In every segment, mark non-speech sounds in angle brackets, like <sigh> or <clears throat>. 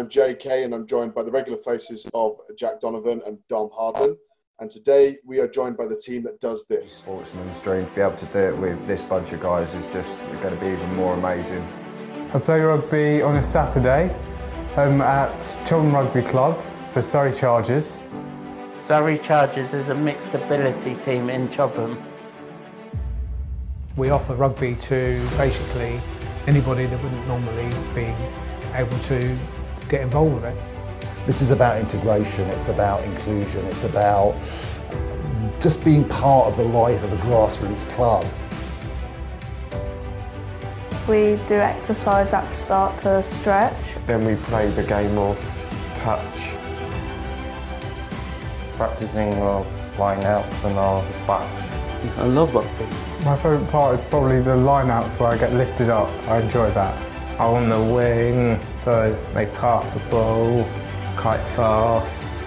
Accountability. I'm JK and I'm joined by the regular faces of Jack Donovan and Dom Hardman. And today we are joined by the team that does this. Sportsman's dream to be able to do it with this bunch of guys is just going to be even more amazing. I play rugby on a Saturday um, at Chiltern Rugby Club for Surrey Chargers. Surrey Chargers is a mixed ability team in Chobham. We offer rugby to basically anybody that wouldn't normally be able to get involved with it. This is about integration, it's about inclusion, it's about just being part of the life of a grassroots club. We do exercise at the start to stretch. Then we play the game of touch. Practicing our line-outs and our backs. I love rugby. My favourite part is probably the line-outs where I get lifted up. I enjoy that. I'm on the wing, so they pass the ball, quite fast.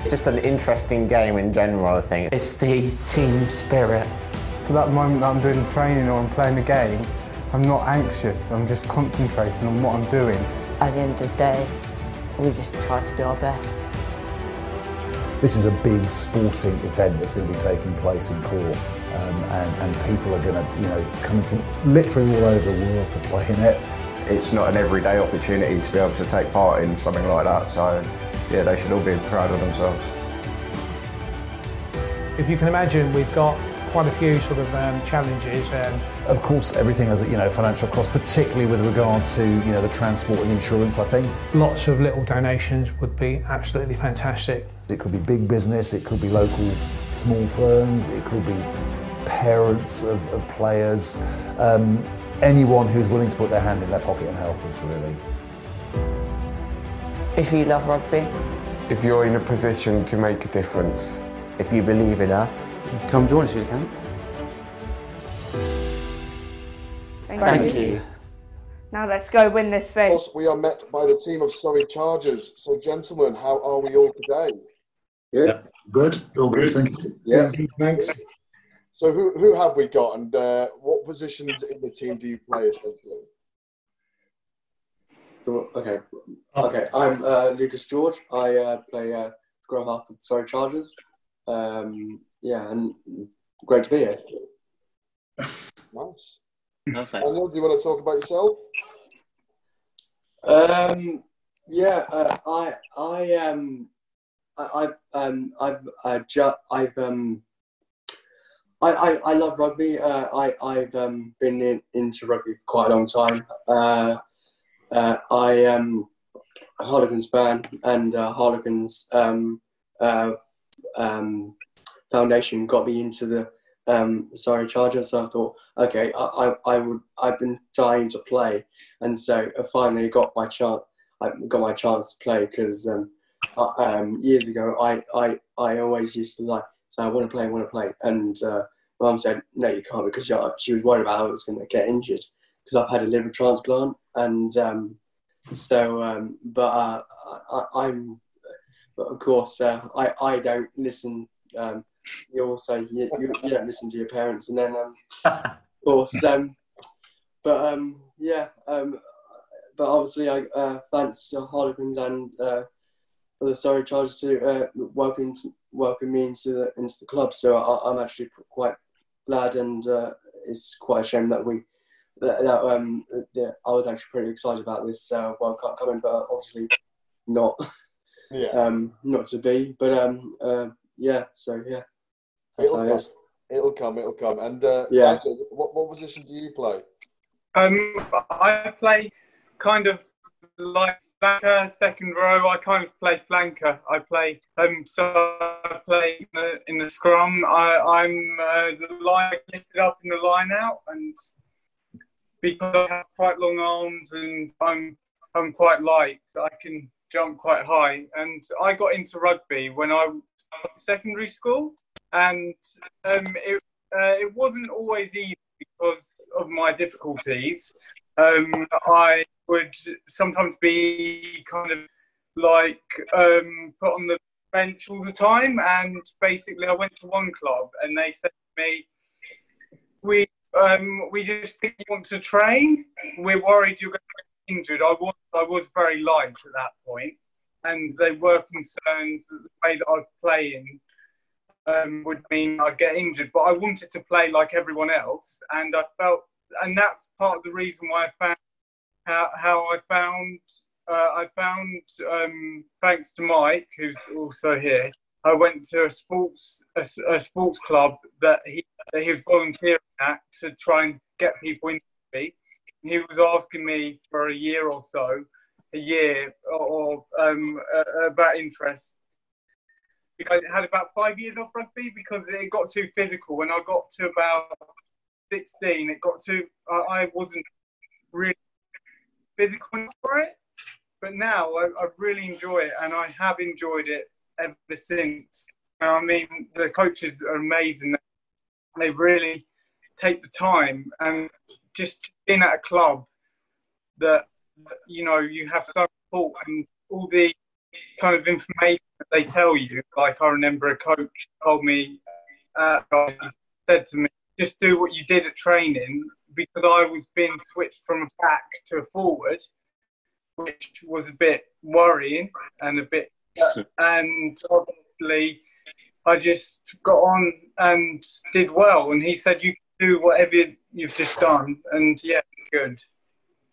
It's just an interesting game in general, I think. It's the team spirit. For that moment that I'm doing training or I'm playing a game, I'm not anxious, I'm just concentrating on what I'm doing. At the end of the day, we just try to do our best. This is a big sporting event that's going to be taking place in Cork. Um, and, and people are going to, you know, coming from literally all over the world to play in it. It's not an everyday opportunity to be able to take part in something like that, so yeah, they should all be proud of themselves. If you can imagine, we've got quite a few sort of um, challenges. Um, of course, everything has a you know financial cost, particularly with regard to you know the transport and insurance. I think lots of little donations would be absolutely fantastic. It could be big business, it could be local small firms, it could be parents of, of players, um, anyone who's willing to put their hand in their pocket and help us, really. If you love rugby, if you're in a position to make a difference, if you believe in us, come join us if you can. Thank, Thank you. you. Now let's go win this Of thing. course, we are met by the team of Surrey Chargers. So, gentlemen, how are we all today? Yeah. Good, all good, thank you. Yeah. Thanks. So, who, who have we got and uh, what positions in the team do you play essentially? Okay, okay. I'm uh, Lucas George. I uh, play uh, scrum half for Surrey Chargers. Um, yeah, and great to be here. Nice. Perfect. Daniel, do you want to talk about yourself? Um, yeah, uh, I I um I, I've um I've uh, ju- I've um I, I, I love rugby. Uh, I I've um, been in, into rugby for quite a long time. Uh, uh, I am a Harlequins fan, and uh, Harlequins um, uh, um, Foundation got me into the um, Surrey Chargers. So I thought, okay, I, I, I would. I've been dying to play, and so I finally got my chance. I got my chance to play because um, uh, um, years ago, I, I, I always used to like say, I want to play, I want to play, and uh, Mum said, no, you can't because she, she was worried about how I was going to get injured because I've had a liver transplant, and um, so, um, but uh, I, I'm, but of course, uh, I, I don't listen. Um, you also you, you, you don't listen to your parents, and then um, <laughs> of course, um, but um, yeah, um, but obviously, I uh, thanks to Harlequins and uh, for the Surrey Chargers to uh, welcome welcome me into the into the club. So I, I'm actually quite glad, and uh, it's quite a shame that we that, that um that I was actually pretty excited about this uh, World Cup coming, but obviously not Yeah. um not to be. But um uh, yeah, so yeah, that's It'll how it come. It'll come. It'll come. And uh, Yeah. Daniel, what, what position do you play? Um, I play kind of like flanker, second row. I kind of play flanker. I play um, so I play in the, in the scrum. I, I'm uh, the line lifted up in the line out, and because I have quite long arms and I'm I'm quite light, I can jump quite high. And I got into rugby when I was in secondary school, and um, it uh, it wasn't always easy because of my difficulties. Um, I would sometimes be kind of like um, put on the bench all the time, and basically I went to one club and they said to me, "We um, we just think you want to train. We're worried you're going to get injured, I was I was very light at that point, and they were concerned that the way that I was playing um, would mean I'd get injured. But I wanted to play like everyone else, and I felt, and that's part of the reason why I found how how I found uh, I found um, thanks to Mike, who's also here. I went to a sports a, a sports club that he that he was volunteering at to try and get people into me. He was asking me for a year or so, a year or um, about interest. I had about five years off rugby because it got too physical. When I got to about 16, it got to, I, I wasn't really physical for it. But now I, I, really enjoy it and I have enjoyed it ever since. I mean, the coaches are amazing. They really take the time and just being at a club that, you know, you have support and all the kind of information that they tell you. Like I remember a coach told me, uh, said to me, just do what you did at training because I was being switched from a back to a forward, which was a bit worrying and a bit, <laughs> and obviously I just got on and did well. And he said, you can do whatever you've just done. And yeah, good.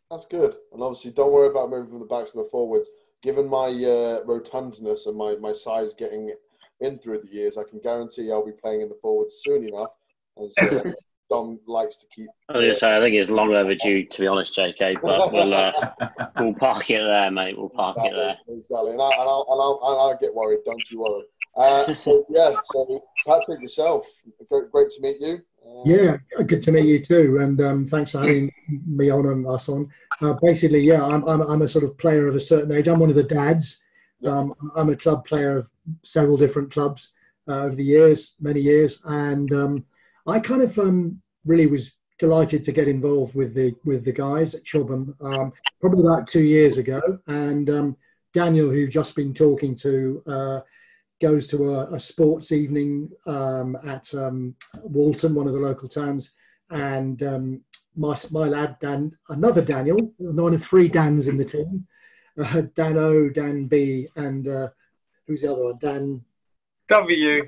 That's good. And obviously, don't worry about moving from the backs to the forwards given my uh, rotundness and my, my size getting in through the years, I can guarantee I'll be playing in the forwards soon enough. As <laughs> uh, Dom likes to keep. I was going to say, I think it's long overdue, to be honest, JK. But we'll uh, <laughs> we'll park it there, mate. We'll park exactly, it there. Exactly, and, I, and, I'll, and, I'll, and I'll get worried. Don't you worry. Uh, so yeah, so Patrick yourself, great, great to meet you. Yeah, good to meet you too, and um, thanks for having me on and us on. Uh, basically, yeah, I'm, I'm, I'm a sort of player of a certain age. I'm one of the dads. Um, I'm a club player of several different clubs uh, over the years, many years, and um, I kind of um, really was delighted to get involved with the with the guys at Chobham um, probably about two years ago, and um, Daniel, who just been talking to. Uh, goes to a, a sports evening um, at um, Walton, one of the local towns, and um, my my lad Dan, another Daniel, one of three Dans in the team, uh, Dan O, Dan B, and uh, who's the other one? Dan W.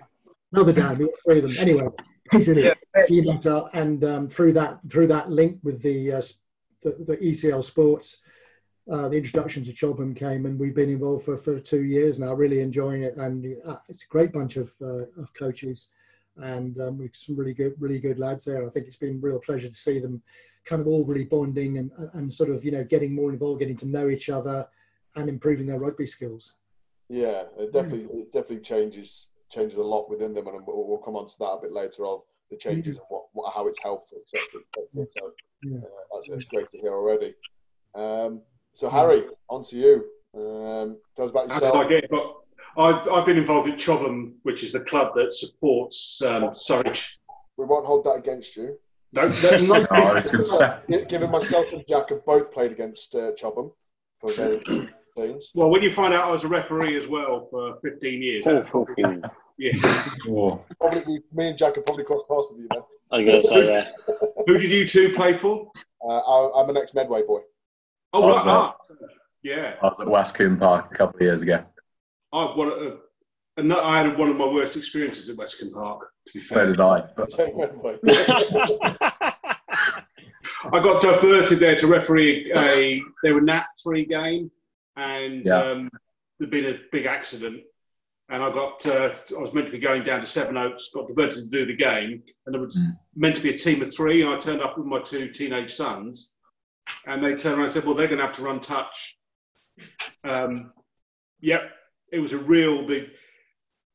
Another Dan. Three of them. Anyway, basically, yeah. he met and um, through that through that link with the, uh, the, the ECL Sports uh, the introduction to Chobham came, and we've been involved for, for two years now, really enjoying it. And uh, it's a great bunch of, uh, of coaches, and um, we've some really good, really good lads there. I think it's been a real pleasure to see them kind of all really bonding and, and sort of, you know, getting more involved, getting to know each other and improving their rugby skills. Yeah, it definitely, it definitely changes changes a lot within them, and we'll, we'll come on to that a bit later of the changes and what, what how it's helped, etc. So yeah. uh, that's, that's great to hear already. Um, so Harry, on to you. Um, tell us about yourself. How did I get? But I've, I've been involved in Chobham, which is the club that supports um, Surridge. We won't hold that against you. No, <laughs> <laughs> no, no. Given myself and Jack have both played against uh, Chobham for <laughs> various teams. Well, when you find out I was a referee as well for 15 years. Oh, yeah. <laughs> Probably, me and Jack have probably crossed paths with you then. I guess so, yeah. <laughs> Who did you two play for? Uh, I, am an ex-Medway boy. Oh, right. Ah, yeah. I was at Westcombe Park a couple of years ago. I, one, uh, and I had one of my worst experiences at Westcombe Park, to be fair. So did I. But... <laughs> I got diverted there to referee a, they were nat free game, and yeah. um, there'd been a big accident. And I got, uh, I was meant to be going down to Sevenoaks, got diverted to do the game, and there was mm. meant to be a team of three, and I turned up with my two teenage sons and they turned around and said, "Well, they're going to have to run touch." Um, yep, it was a real big.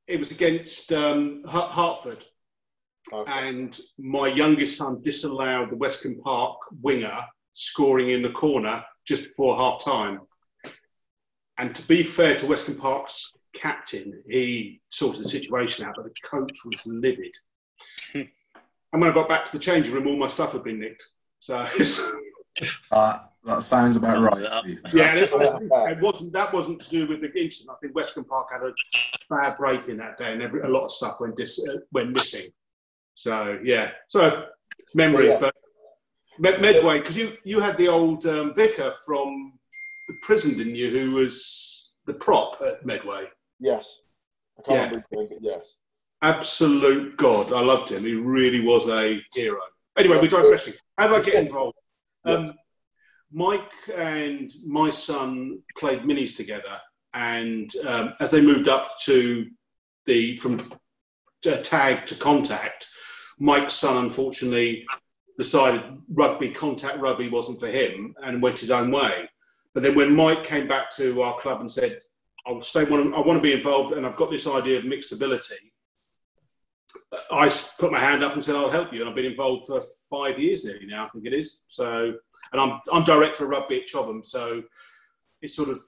It was against um, Hertford, okay. and my youngest son disallowed the Westcombe Park winger scoring in the corner just before half time. And to be fair to Westcombe Park's captain, he sorted the situation out, but the coach was livid. and when I got back to the changing room, all my stuff had been nicked. So <laughs> Uh, that sounds about right. Yeah, it, <laughs> it, wasn't. That wasn't to do with the incident. I think Westcombe Park had a bad break in that day, and every, a lot of stuff went dis, uh, went missing. So yeah, so memories. So, yeah. But Med- Medway, because you, you had the old um, vicar from the prison, didn't you, who was the prop at Medway? Yes. I can't Yeah. remember his name, but yes. Absolute god. I loved him. He really was a hero. Anyway, we're digressing. How do I get involved? Um, Mike and my son played minis together, and um, as they moved up to the from uh, tag to contact, Mike's son unfortunately decided rugby contact rugby wasn't for him and went his own way. But then when Mike came back to our club and said, "I'll stay, I want to be involved, and I've got this idea of mixed ability," I put my hand up and said, "I'll help you." And I've been involved for five years nearly now, I think it is. So, and I'm I'm director of rugby at Chobham, so it's sort of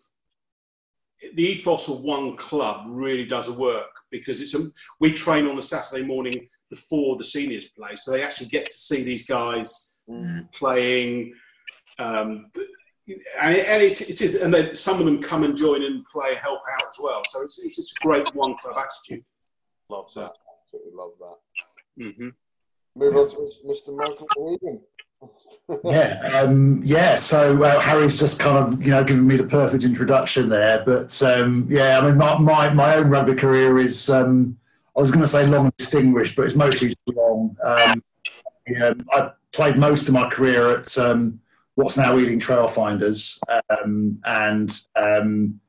the ethos of one club really does work because it's a, we train on a Saturday morning before the seniors play, so they actually get to see these guys playing. Um, and it, and it, it is, and then some of them come and join and play, help out as well. So it's it's just a great one club attitude. Love that. Absolutely love that. Mm-hmm. Move on to Mr. Michael Regan. <laughs> yeah, um, yeah. So uh, Harry's just kind of you know given me the perfect introduction there, but um, yeah, I mean my, my my own rugby career is um, I was going to say long and distinguished, but it's mostly long. Um, yeah, I played most of my career at um, what's now Ealing Trailfinders, um, and um,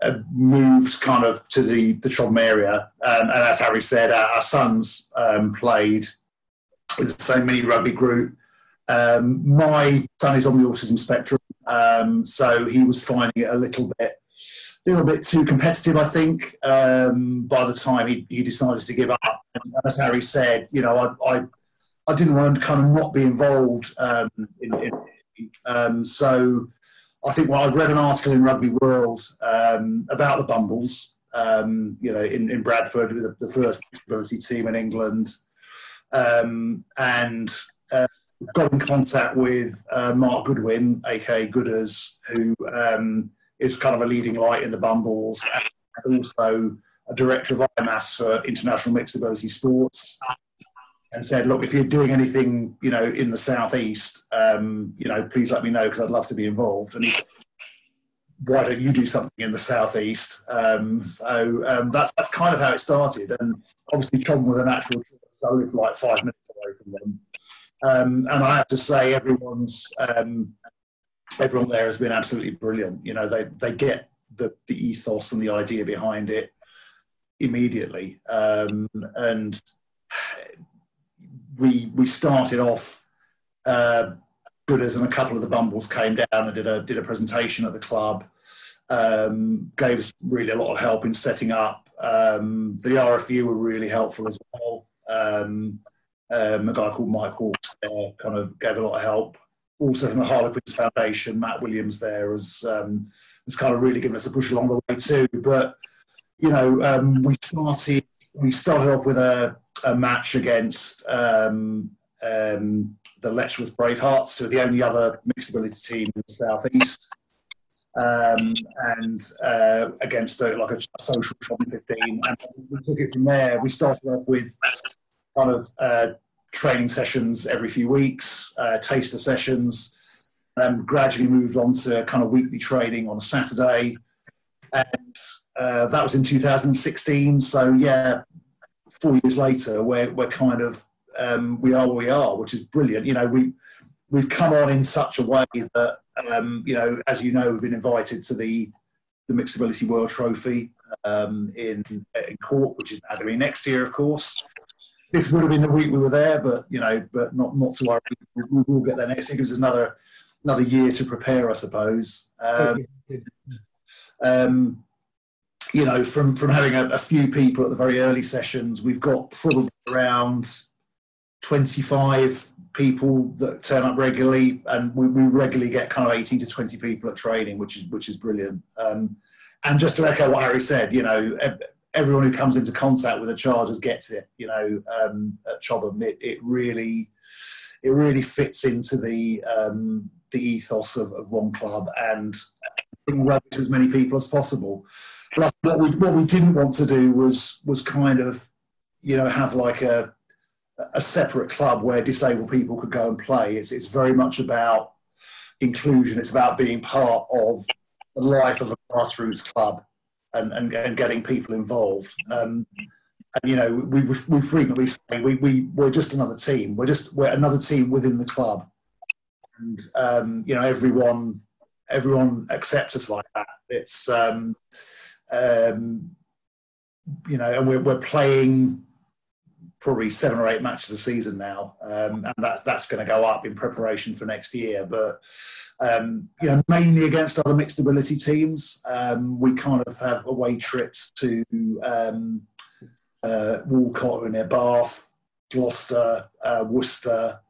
uh, moved kind of to the the Chobham area. Um, and as Harry said, our, our sons um, played with the same mini rugby group. Um, my son is on the autism spectrum, um, so he was finding it a little bit, little bit too competitive. I think by the time he, he decided to give up, and as Harry said, you know, I, I, I didn't want to kind of not be involved um, in, in um, so I think well, I'd read an article in Rugby World um, about the Bumbles, um, you know, in, in Bradford with the, the first disability team in England, um, and uh, got in contact with uh, Mark Goodwin, aka Gooders, who um, is kind of a leading light in the Bumbles, and also a director of IMAS for International Mixed Ability Sports and said, "Look, if you're doing anything, you know, in the southeast, um, you know, please let me know because I'd love to be involved." And he said, "Why don't you do something in the southeast?" Um, so um, that's that's kind of how it started. And obviously, Chobham was a natural choice. I live like five minutes away from them, um, and I have to say, everyone's um, everyone there has been absolutely brilliant. You know, they they get the the ethos and the idea behind it immediately, um, and we we started off uh, Gooders and a couple of the Bumbles came down and did a did a presentation at the club. Um, gave us really a lot of help in setting up. Um, the RFU were really helpful as well. Um, um, a guy called Mike Hawks there kind of gave a lot of help. Also from the Harlequins Foundation, Matt Williams there has um, has kind of really given us a push along the way too. But you know, um, we started we started off with a, a match against um, um, the Letchworth Bravehearts, who are the only other mixed ability team in the southeast, um, and uh, against a, like a, social Chobham 15. And we took it from there. We started off with kind of uh, training sessions every few weeks, uh, taster sessions, and gradually moved on to kind of weekly training on a Saturday. And uh, that was in 2016. So yeah, four years later, we're we're kind of um, we are where we are, which is brilliant. You know, we we've come on in such a way that um, you know, as you know, we've been invited to the the Mixed Ability World Trophy um, in in Cork, which is now going to be next year, of course. This would have been the week we were there, but you know, but not not to worry. We, will get there next year. It gives us another another year to prepare, I suppose. Um, um, you know, from from having a, a, few people at the very early sessions, we've got probably around twenty five people that turn up regularly, and we, we, regularly get kind of eighteen to twenty people at training, which is which is brilliant. Um, and just to echo what Harry said, you know, everyone who comes into contact with the Chargers gets it. You know, um, at Chobham, it, it really it really fits into the um, the ethos of, of one club and bring rugby to as many people as possible. What we what we didn't want to do was was kind of you know have like a a separate club where disabled people could go and play. It's it's very much about inclusion. It's about being part of the life of a grassroots club and, and, and getting people involved. Um, and you know, we we frequently say we we we're just another team. We're just we're another team within the club, and um, you know, everyone everyone accepts us like that. It's um, um, you know, and we're we're playing probably seven or eight matches a season now, um, and that's that's going to go up in preparation for next year. But um, you know, mainly against other mixed ability teams, um, we kind of have away trips to um, uh, Walcot in their Bath, Gloucester, uh, Worcester,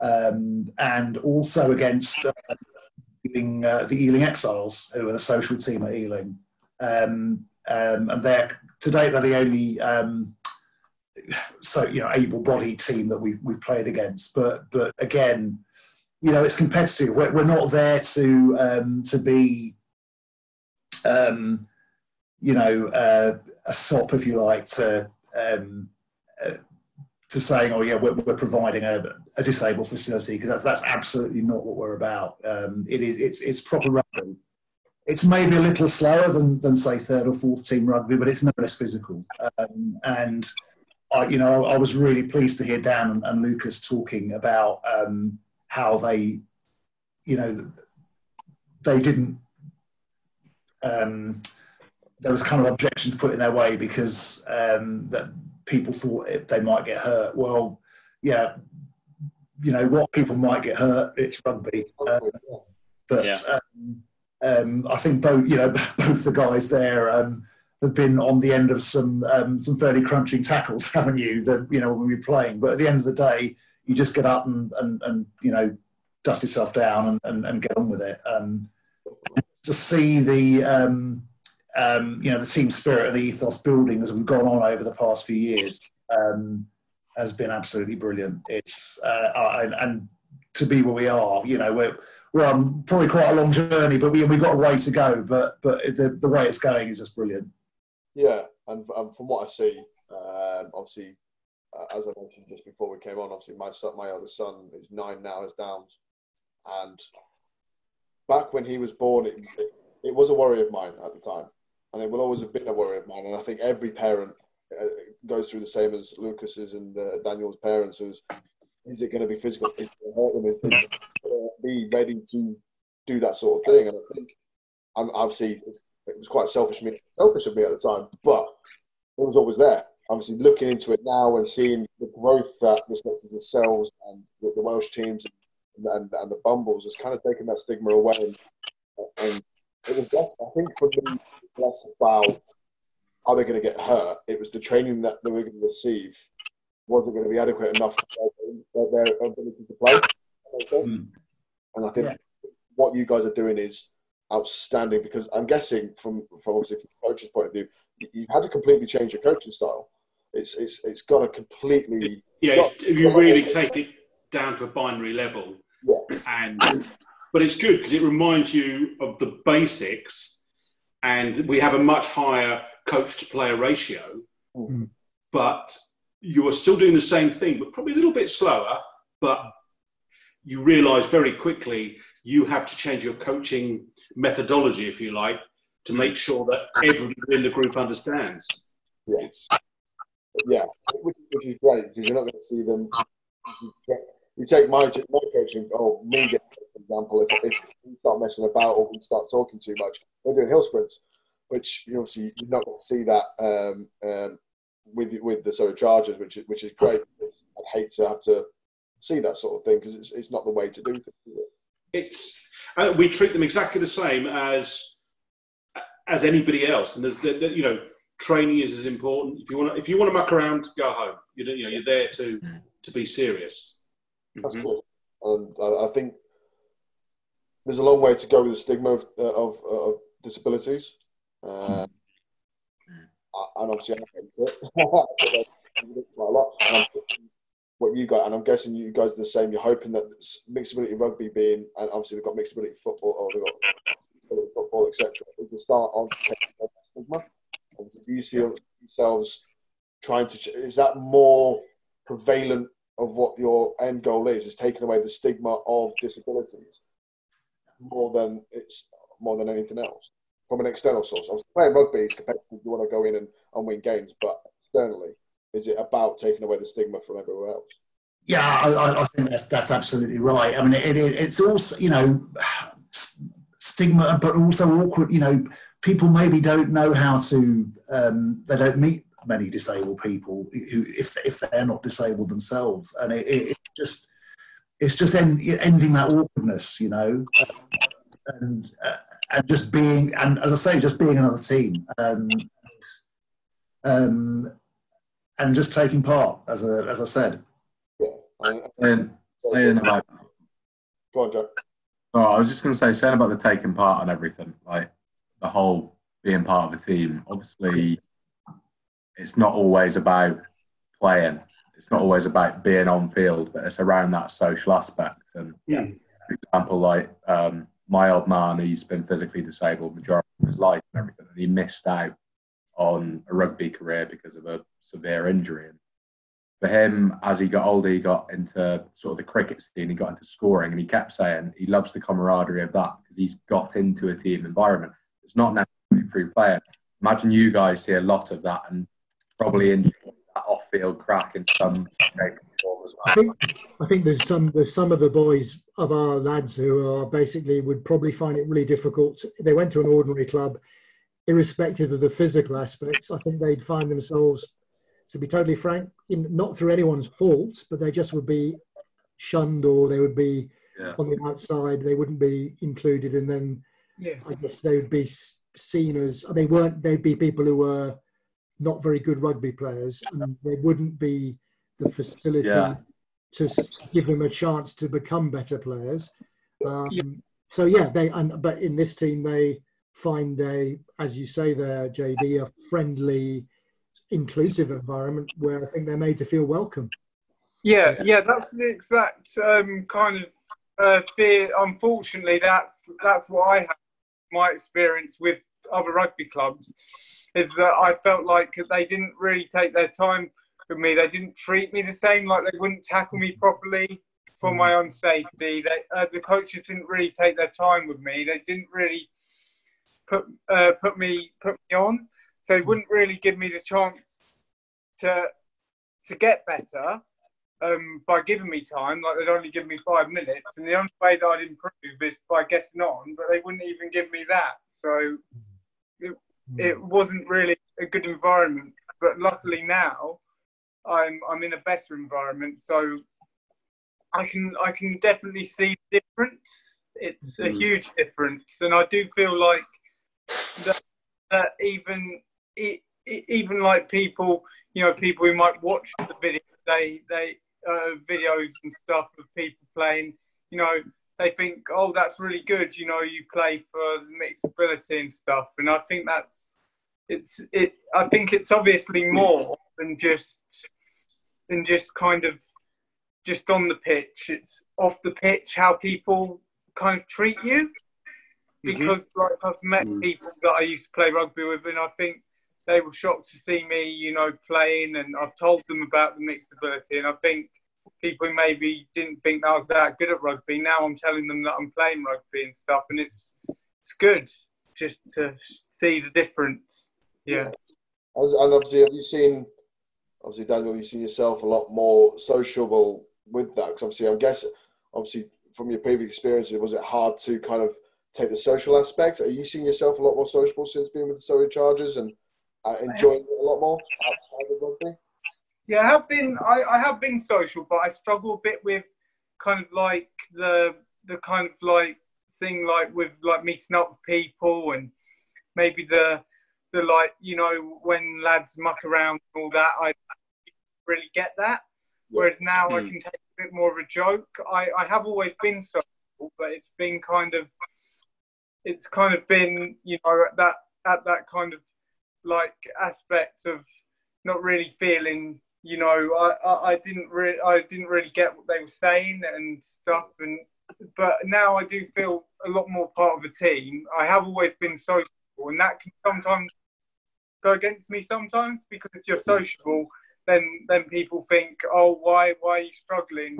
um, and also against uh, uh, the Ealing Exiles, who are the social team at Ealing. Um, and they're to date they're the only so you know able-bodied team that we we've played against. But but again, you know it's competitive. We're, we're not there to um, to be, um, you know, uh, a sop if you like to. Um, uh, to saying, oh yeah, we're, we're providing a, a, disabled facility because that's that's absolutely not what we're about. Um, it is it's it's proper rugby. It's maybe a little slower than, than say third or fourth team rugby, but it's no less physical. Um, and I, you know, I was really pleased to hear Dan and, and Lucas talking about um, how they, you know, they didn't. Um, there was kind of objections put in their way because um, that people thought it, they might get hurt. Well, yeah, you know what? People might get hurt. It's rugby, uh, but yeah. Um, I think both you know <laughs> both the guys there um, have been on the end of some um, some fairly crunching tackles, <laughs> haven't you? That you know when we're playing, but at the end of the day, you just get up and and, and you know dust yourself down and, and, and get on with it. Um, to see the um, um, you know the team spirit and the ethos building as we've gone on over the past few years um, has been absolutely brilliant. It's uh, and, and to be where we are, you know, we're we're on probably quite a long journey, but we, we've got a way to go. But but the, the way it's going is just brilliant. Yeah, and, and from what I see, um, obviously, uh, as I mentioned just before we came on, obviously my son, my eldest son, who's nine now, has Downs, and back when he was born, it, it, it, was a worry of mine at the time, and it will always have been a worry of mine. And I think every parent uh, goes through the same as Lucas's and uh, Daniel's parents. Who's is it going to be physical? Is it going to hurt them? Is it going to be ready to do that sort of thing? And I think, and obviously, it was quite selfish, me, selfish of me at the time, but it was always there. Obviously, looking into it now and seeing the growth that the Spencer's themselves and the, the, Welsh teams and, and, and, the Bumbles has kind of taken that stigma away. And, and it was less, I think, for me, less about are they going to get hurt. It was the training that they were going to receive wasn't going to be adequate enough for their, their ability to play. Mm. And I think yeah. what you guys are doing is outstanding because I'm guessing from from obviously from the coach's point of view, you had to completely change your coaching style. It's it's it's got to completely yeah. Got, if you really take it down to a binary level, yeah. and but it's good because it reminds you of the basics, and we have a much higher coach to player ratio, mm-hmm. but you are still doing the same thing, but probably a little bit slower. But you realise very quickly you have to change your coaching methodology, if you like, to make sure that everybody in the group understands. Yeah, it's, yeah, which, which, is great because you're not going to see them. You take my my coaching, oh me, for example, if, if we start messing about or we start talking too much, we're doing hill sprints, which you obviously you're not going to see that um, um, with with the sort of Chargers, which is which is great. I'd hate to have to see that sort of thing because it's, it's not the way to do things. It's uh, we treat them exactly the same as as anybody else, and there's the, the, you know training is as important. If you want to, if you want to muck around, go home. You know, you know you're there to to be serious. That's mm-hmm. good, and I, I, think there's a long way to go with the stigma of uh, of, of, disabilities. Uh, and obviously, I hate <laughs> it quite a lot. And what you got, and I'm guessing you guys are the same. You're hoping that mixed ability rugby being, and obviously they've got mixed ability football, or they've got football, etc., is the start of stigma. And do you feel yourselves trying to? Is that more prevalent of what your end goal is is taking away the stigma of disabilities more than it's more than anything else from an external source. I was playing rugby is competitive. You want to go in and, and win games, but externally, is it about taking away the stigma from everywhere else? Yeah, I, I think that's that's absolutely right. I mean, it, it, it's also you know stigma, but also awkward. You know, people maybe don't know how to. Um, they don't meet many disabled people who, if if they're not disabled themselves, and it, it, it's just it's just end, ending that awkwardness, you know, and uh, and just being and as I say, just being another team, um, um, and just taking part, as a, as I said. Yeah, saying, saying about. Go on, Jack. Oh, I was just going to say, saying about the taking part and everything, like the whole being part of a team. Obviously, it's not always about playing. It's not always about being on field, but it's around that social aspect. And yeah. for example, like um, my old man, he's been physically disabled majority of his life and everything, and he missed out on a rugby career because of a severe injury. And for him, as he got older, he got into sort of the cricket scene, he got into scoring, and he kept saying he loves the camaraderie of that because he's got into a team environment. It's not necessarily through playing. Imagine you guys see a lot of that and probably in that off-field crack in some shape form as well. I think, I think there's some there's some of the boys of our lads who are basically would probably find it really difficult. They went to an ordinary club, irrespective of the physical aspects. I think they'd find themselves, to be totally frank, in, not through anyone's fault, but they just would be shunned or they would be yeah. on the outside. They wouldn't be included, and then yeah. I guess they would be seen as they weren't. They'd be people who were not very good rugby players, and they wouldn't be the facility Yeah. to give them a chance to become better players. Um, So yeah, they and but in this team they find a, as you say there, JD, a friendly, inclusive environment where I think they're made to feel welcome. Yeah, yeah, that's the exact um, kind of uh, fear. Unfortunately, that's that's what I have. My experience with other rugby clubs is that I felt like they didn't really take their time with me. They didn't treat me the same. Like they wouldn't tackle me properly for my own safety. They, uh, the coaches didn't really take their time with me. They didn't really put uh, put me put me on. So they wouldn't really give me the chance to to get better um, by giving me time. Like they'd only give me five minutes, and the only way that I'd improve is by getting on. But they wouldn't even give me that. So it, it wasn't really a good environment. But luckily now, I'm I'm in a better environment. So I can I can definitely see the difference. It's a Mhm. huge difference, and I do feel like that, that even e- even like people, you know, people who might watch the video, they they uh, videos and stuff of people playing, you know, they think, oh, that's really good. You know, you play for the mixed ability and stuff, and I think that's it's it. I think it's obviously more than just than just kind of just on the pitch. It's off the pitch how people kind of treat you. Mm-hmm. Because like I've met mm. people that I used to play rugby with, and I think they were shocked to see me, you know, playing. And I've told them about the mixed ability, and I think people who maybe didn't think that I was that good at rugby, now I'm telling them that I'm playing rugby and stuff, and it's it's good just to see the difference. Yeah. As- And obviously, have you seen, obviously, Daniel, you see yourself a lot more sociable with that? Because obviously, I'm guessing, obviously, from your previous experiences, was it hard to kind of take the social aspect? Are you seeing yourself a lot more sociable since being with the Surrey Chargers and uh, enjoying it a lot more outside of rugby? Yeah, I have been. I, I have been social, but I struggle a bit with kind of like the the kind of like thing like with like meeting up with people and maybe the the like you know when lads muck around and all that. I really get that. Whereas now I Mm. can take a bit more of a joke. I I have always been social, but it's been kind of it's kind of been you know at that at that kind of like aspect of not really feeling you know I, I, I didn't really I didn't really get what they were saying and stuff and but now I do feel a lot more part of a team I have always been sociable and that can sometimes go against me sometimes because if you're sociable then then people think, oh, why why are you struggling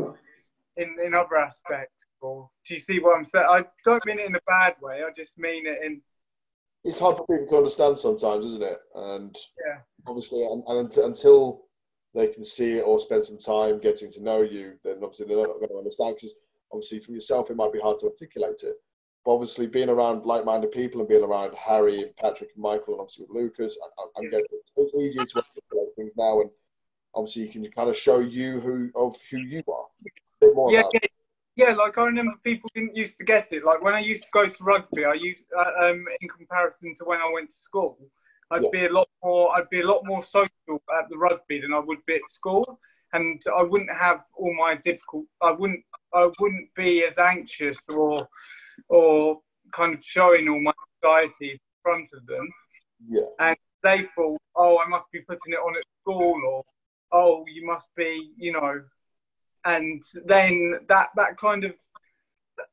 in in other aspects? Or do you see what I'm saying? I don't mean it in a bad way. I just mean it in. It's hard for people to understand sometimes, isn't it? And yeah, obviously, and, and until they can see it or spend some time getting to know you, then obviously they're not going to understand. Because obviously, for yourself, it might be hard to articulate it. But obviously, being around like-minded people and being around Harry and Patrick and Michael, and obviously with Lucas, I, am getting it's easier to articulate things now, and obviously you can kind of show you who of who you are. A bit more. Yeah, yeah, yeah. Like I remember people didn't used to get it. Like when I used to go to rugby, I used uh, um, in comparison to when I went to school. I'd yeah. be a lot more. I'd be a lot more social at the rugby than I would be at school, and I wouldn't have all my difficult. I wouldn't. I wouldn't be as anxious or, or kind of showing all my anxiety in front of them. Yeah. And they thought, oh, I must be putting it on at school, or oh, you must be, you know. And then that that kind of,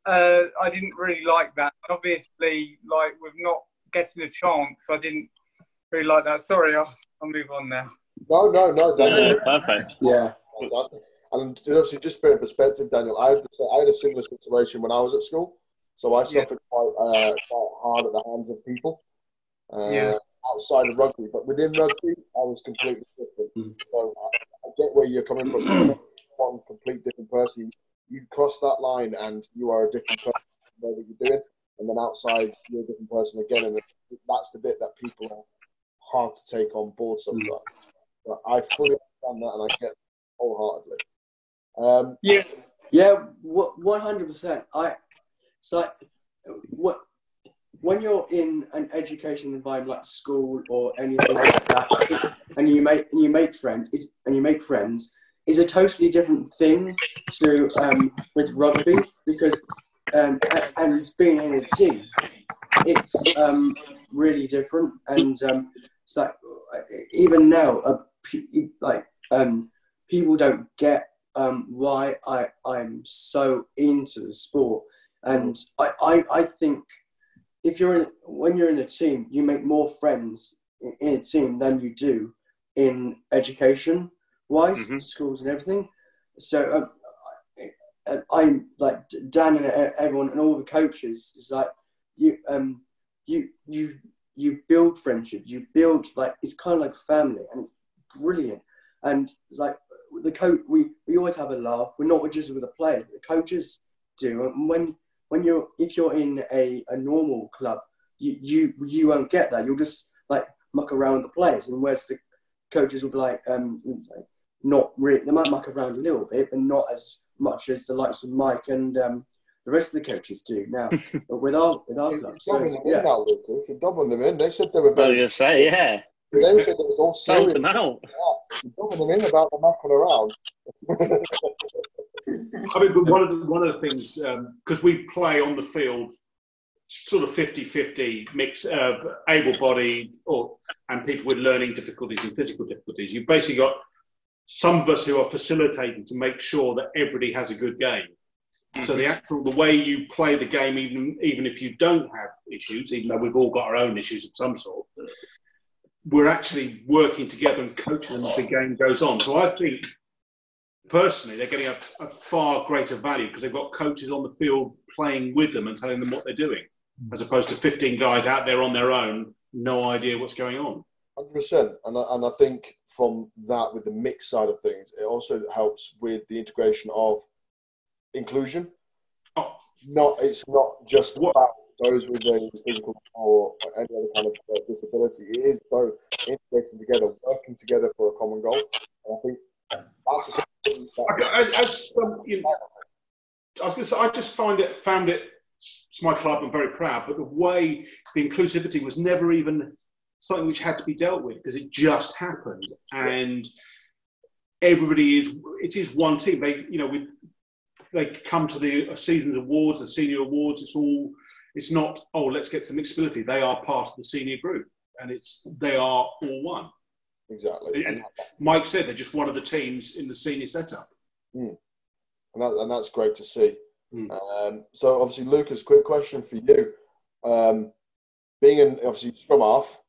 uh, I didn't really like that. Obviously, like with not getting a chance, I didn't really like that. Sorry, I'll, I'll move on now. No, no, no, Daniel. Yeah, perfect. Yeah, fantastic. And obviously, just for perspective, Daniel, I had, to, I had a similar situation when I was at school. So I suffered yeah. quite, uh, quite hard at the hands of people uh, yeah. outside of rugby. But within rugby, I was completely different. Mm. So I, I, get where you're coming from. <clears throat> one complete different person. You, you cross that line and you are a different person. You know what you're doing. And then outside, you're a different person again. And that's the bit that people are hard to take on board sometimes. Mm. But I fully understand that and I get wholeheartedly. Um, yeah, yeah, one hundred percent. I so what when you're in an education environment like school or anything like that, and you make you make friends, and you make friends, is a totally different thing to um, with rugby because um, and being in a team, it's um, really different. And um, it's like even now, uh, like um, people don't get um, why I I'm so into the sport, and I, I, I think if you're in, when you're in a team, you make more friends in, a team than you do in education wise, mm-hmm. schools and everything. So um, I, I'm like Dan and everyone and all the coaches is like you um you you you build friendship, you build like it's kind of like family, and it's brilliant. And it's like the coach, we, we always have a laugh. We're not just with the players, the coaches do. And when when you're if you're in a, a normal club, you, you you won't get that. You'll just like muck around the players, and whereas the coaches will be like um like, not really. They might muck around a little bit, but not as much as the likes of Mike and um, the rest of the coaches do now. <laughs> but with our with our club, so, yeah. now, Lucas. You're doubling them in. They said they were very. I was going to say, yeah. They said it was all serious. them out. Yeah, doubling them in about the mucking around. <laughs> I mean, but one of the one of the things because um, we play on the field sort of 50-50 mix of able-bodied or and people with learning difficulties and physical difficulties. You've basically got some of us who are facilitating to make sure that everybody has a good game. So the actual the way you play the game, even even if you don't have issues, even though we've all got our own issues of some sort, we're actually working together and coaching them as the game goes on. So I think personally they're getting a, a far greater value because they've got coaches on the field playing with them and telling them what they're doing, as opposed to 15 guys out there on their own, no idea what's going on. Hundred percent, and I, and I think from that with the mix side of things, it also helps with the integration of inclusion. Oh. Not it's not just what? about those with a physical or any other kind of uh, disability. It is both integrating together, working together for a common goal. And I think that's that as, um, you know, I was going to say, I just find it found it. It's my club. I'm very proud, but the way the inclusivity was never even something which had to be dealt with because it just happened, and everybody is. It is one team. They, you know, with they come to the season's awards, the senior awards. It's all. It's not. Oh, let's get some mixability. They are part of the senior group, and it's they are all one. Exactly. And Mike said they're just one of the teams in the senior setup. Mm. And, that, and that's great to see. Mm. Um, so, obviously, Lucas, quick question for you. Um, being an obviously scrum half,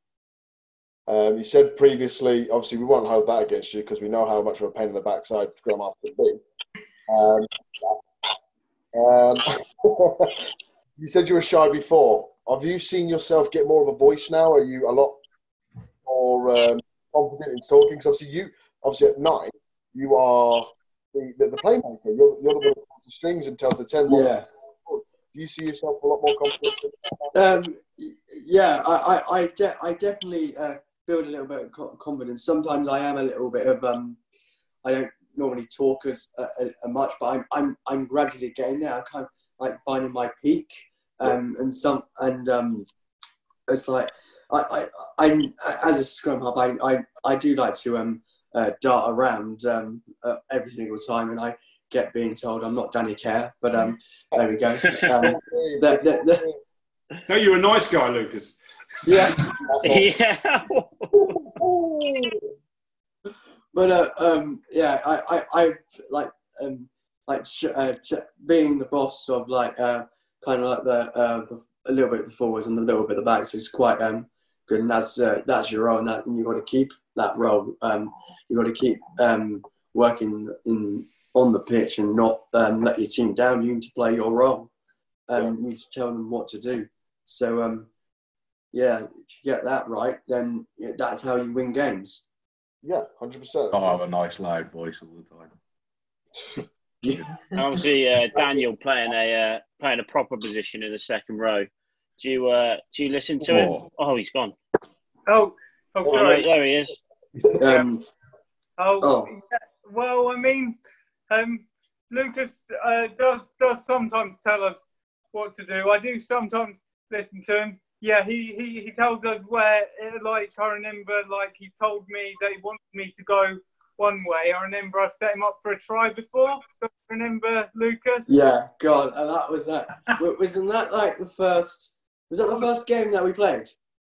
Um, you said previously, obviously, we won't hold that against you because we know how much of a pain in the backside scrum half can be. Um, um, <laughs> you said you were shy before. Have you seen yourself get more of a voice now? Are you a lot more um, confident in talking? Because obviously, you obviously at nine, you are the, the, the playmaker. You're, you're the one who pulls the strings and tells the ten. Yeah. Do you see yourself a lot more confident? Um, yeah, I, I, I, de- I definitely uh, build a little bit of confidence. Sometimes I am a little bit of, um, I don't normally talk as uh, uh, much, but I'm, I'm, I'm gradually getting there. I'm kind of like finding my peak, um, and some, and um, it's like I, I, I'm as a scrum half, I, I, I do like to um, uh, dart around um, uh, every single time, and I get being told I'm not Danny Care, but um, there we go. <laughs> Um, the, the, the, no, you're a nice guy, Lucas. Yeah. <laughs> yeah. but uh, um, yeah, I, I, I like um, like uh, t- being the boss of like uh, kind of like the, uh, the a little bit of the forwards and a little bit of the backs is quite um, good, and that's uh, that's your role, and that and you got to keep that role. Um, you've got to keep um, working in on the pitch and not um, let your team down. You need to play your role. Um, yeah. You need to tell them what to do. So um, yeah, if you get that right, then that's how you win games. Yeah, hundred percent. I have a nice loud voice all the time. <laughs> Obviously, uh, Daniel playing a uh, playing a proper position in the second row. Do you uh, do you listen to him? Oh, he's gone. Oh, oh, sorry. there he is. Um, oh, oh. yeah, well, I mean, um, Lucas uh, does does sometimes tell us what to do. I do sometimes listen to him. Yeah, he, he, he tells us where, like, I remember, like, he told me that he wanted me to go one way. I remember I set him up for a try before. Do you remember, Lucas? Yeah, God, and that was that. Wasn't that like the first? Was that the first game that we played?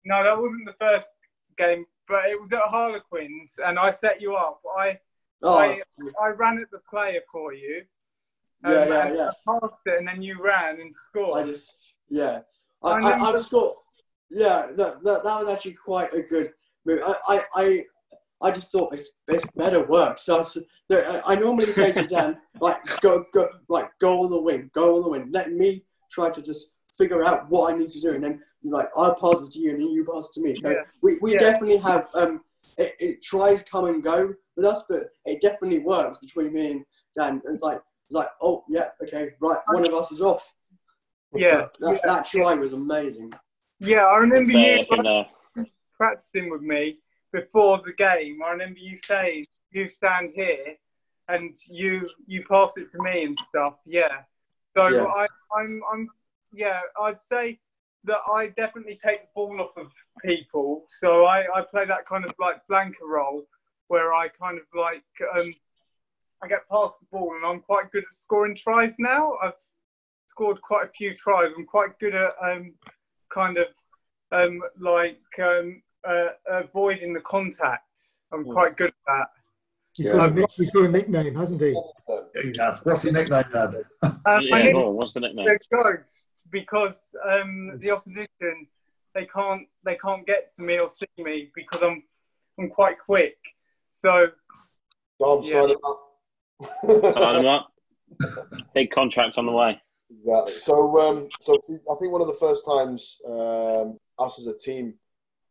No, that wasn't the first game, but it was at Harlequins, and I set you up. I Oh. I, I ran at the player for you. Yeah, yeah, um, and yeah. I passed it, and then you ran and scored. I just, yeah. I, I I, I've scored. Yeah, that, that, that was actually quite a good move. I, I, I, I just thought this, this better work. So I, I I normally say to Dan, <laughs> like, go, go, like, go on the wing, go on the wing. Let me try to just figure out what I need to do, and then you like I'll pass it to you, and then you pass it to me. So Yeah. We, we Yeah. definitely have. Um, it, it tries come and go with us, but it definitely works between me and Dan. It's like, it's like, oh yeah, okay, right, one of us is off. Yeah, That, that try was amazing. Yeah, I remember So, you I can, uh, practicing with me before the game. I remember you saying, "You stand here, and you you pass it to me and stuff." Yeah. So Yeah. I, I'm I'm yeah. I'd say that I definitely take the ball off of people. So I I play that kind of like flanker role where I kind of like um I get past the ball and I'm quite good at scoring tries now. I've scored quite a few tries. I'm quite good at um kind of um, like um, uh, avoiding the contact. I'm quite good at that. He's, got a, nick- he's got a nickname, hasn't he? Yeah. What's your nickname, Dad? Uh, my yeah, nick- go what's the nickname? They're ghosts because um, the opposition they can't they can't get to me or see me because I'm I'm quite quick. So Dom, Yeah. sign him up. Sign him up. <laughs> Big contract on the way. Exactly. So, um, so see, I think one of the first times um, us as a team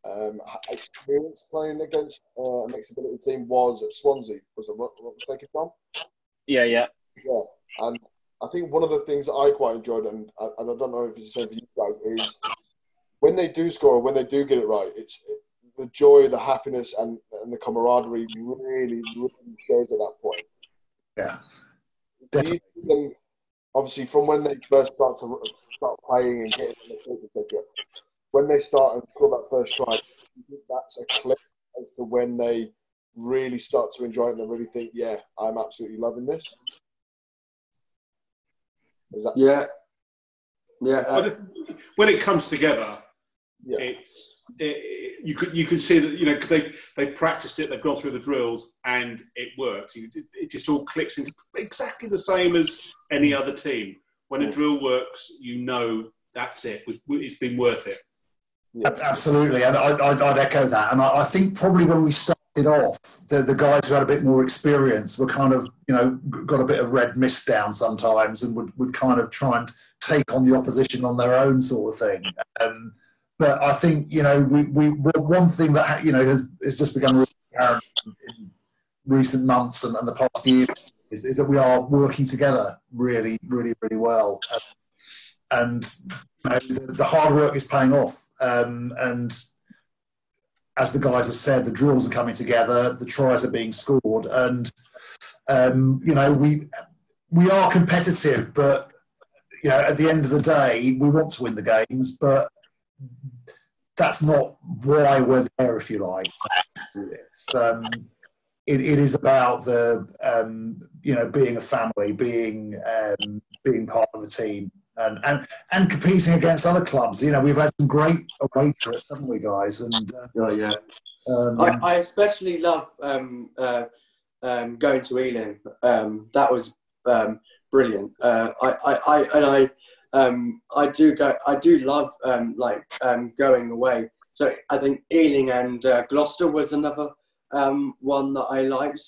um, ha- experienced playing against uh, a mixed ability team was at Swansea. Was it what, what mistaken, Tom? Yeah, yeah. Yeah, and I think one of the things that I quite enjoyed, and I, and I don't know if it's the same for you guys, is when they do score, when they do get it right, it's the joy, the happiness, and, and the camaraderie really, really shows at that point. Yeah. Do you see them, obviously, from when they first start to start playing and getting on the field, etc. When they start and score that first try, do you think that's a clip as to when they really start to enjoy it and they really think, "Yeah, I'm absolutely loving this." Is that Yeah. Yeah. I uh, when it comes together, Yeah. it's it, you could you can see that you know because they they've practiced it, they've gone through the drills, and it works. You, it just all clicks into exactly the same as any other team. When a drill works, you know that's it. It's been worth it. Yeah. Absolutely, and I, I, would echo that. And I, I, think probably when we started off, the, the guys who had a bit more experience were kind of, you know, got a bit of red mist down sometimes and would, would kind of try and take on the opposition on their own sort of thing. Um, but I think, you know, we, we one thing that, you know, has, has just become really apparent in recent months and, and the past year is, is, that we are working together really, really, really well. Um, and you know, the, the, hard work is paying off. Um, and as the guys have said, the draws are coming together, the tries are being scored, and um, you know we we are competitive, but you know at the end of the day, we want to win the games, but that's not why we're there, if you like. It's, um, it, it is about the um, you know being a family, being um, being part of a team, and, and and competing against other clubs. You know, we've had some great away trips, haven't we, guys? And uh, yeah, um, I, I, especially love um, uh, um, going to Ealing. Um, that was um, brilliant. Uh, I, I, I, and I, um, I do go. I do love like going away. So I think Ealing and uh, Gloucester was another one that I liked.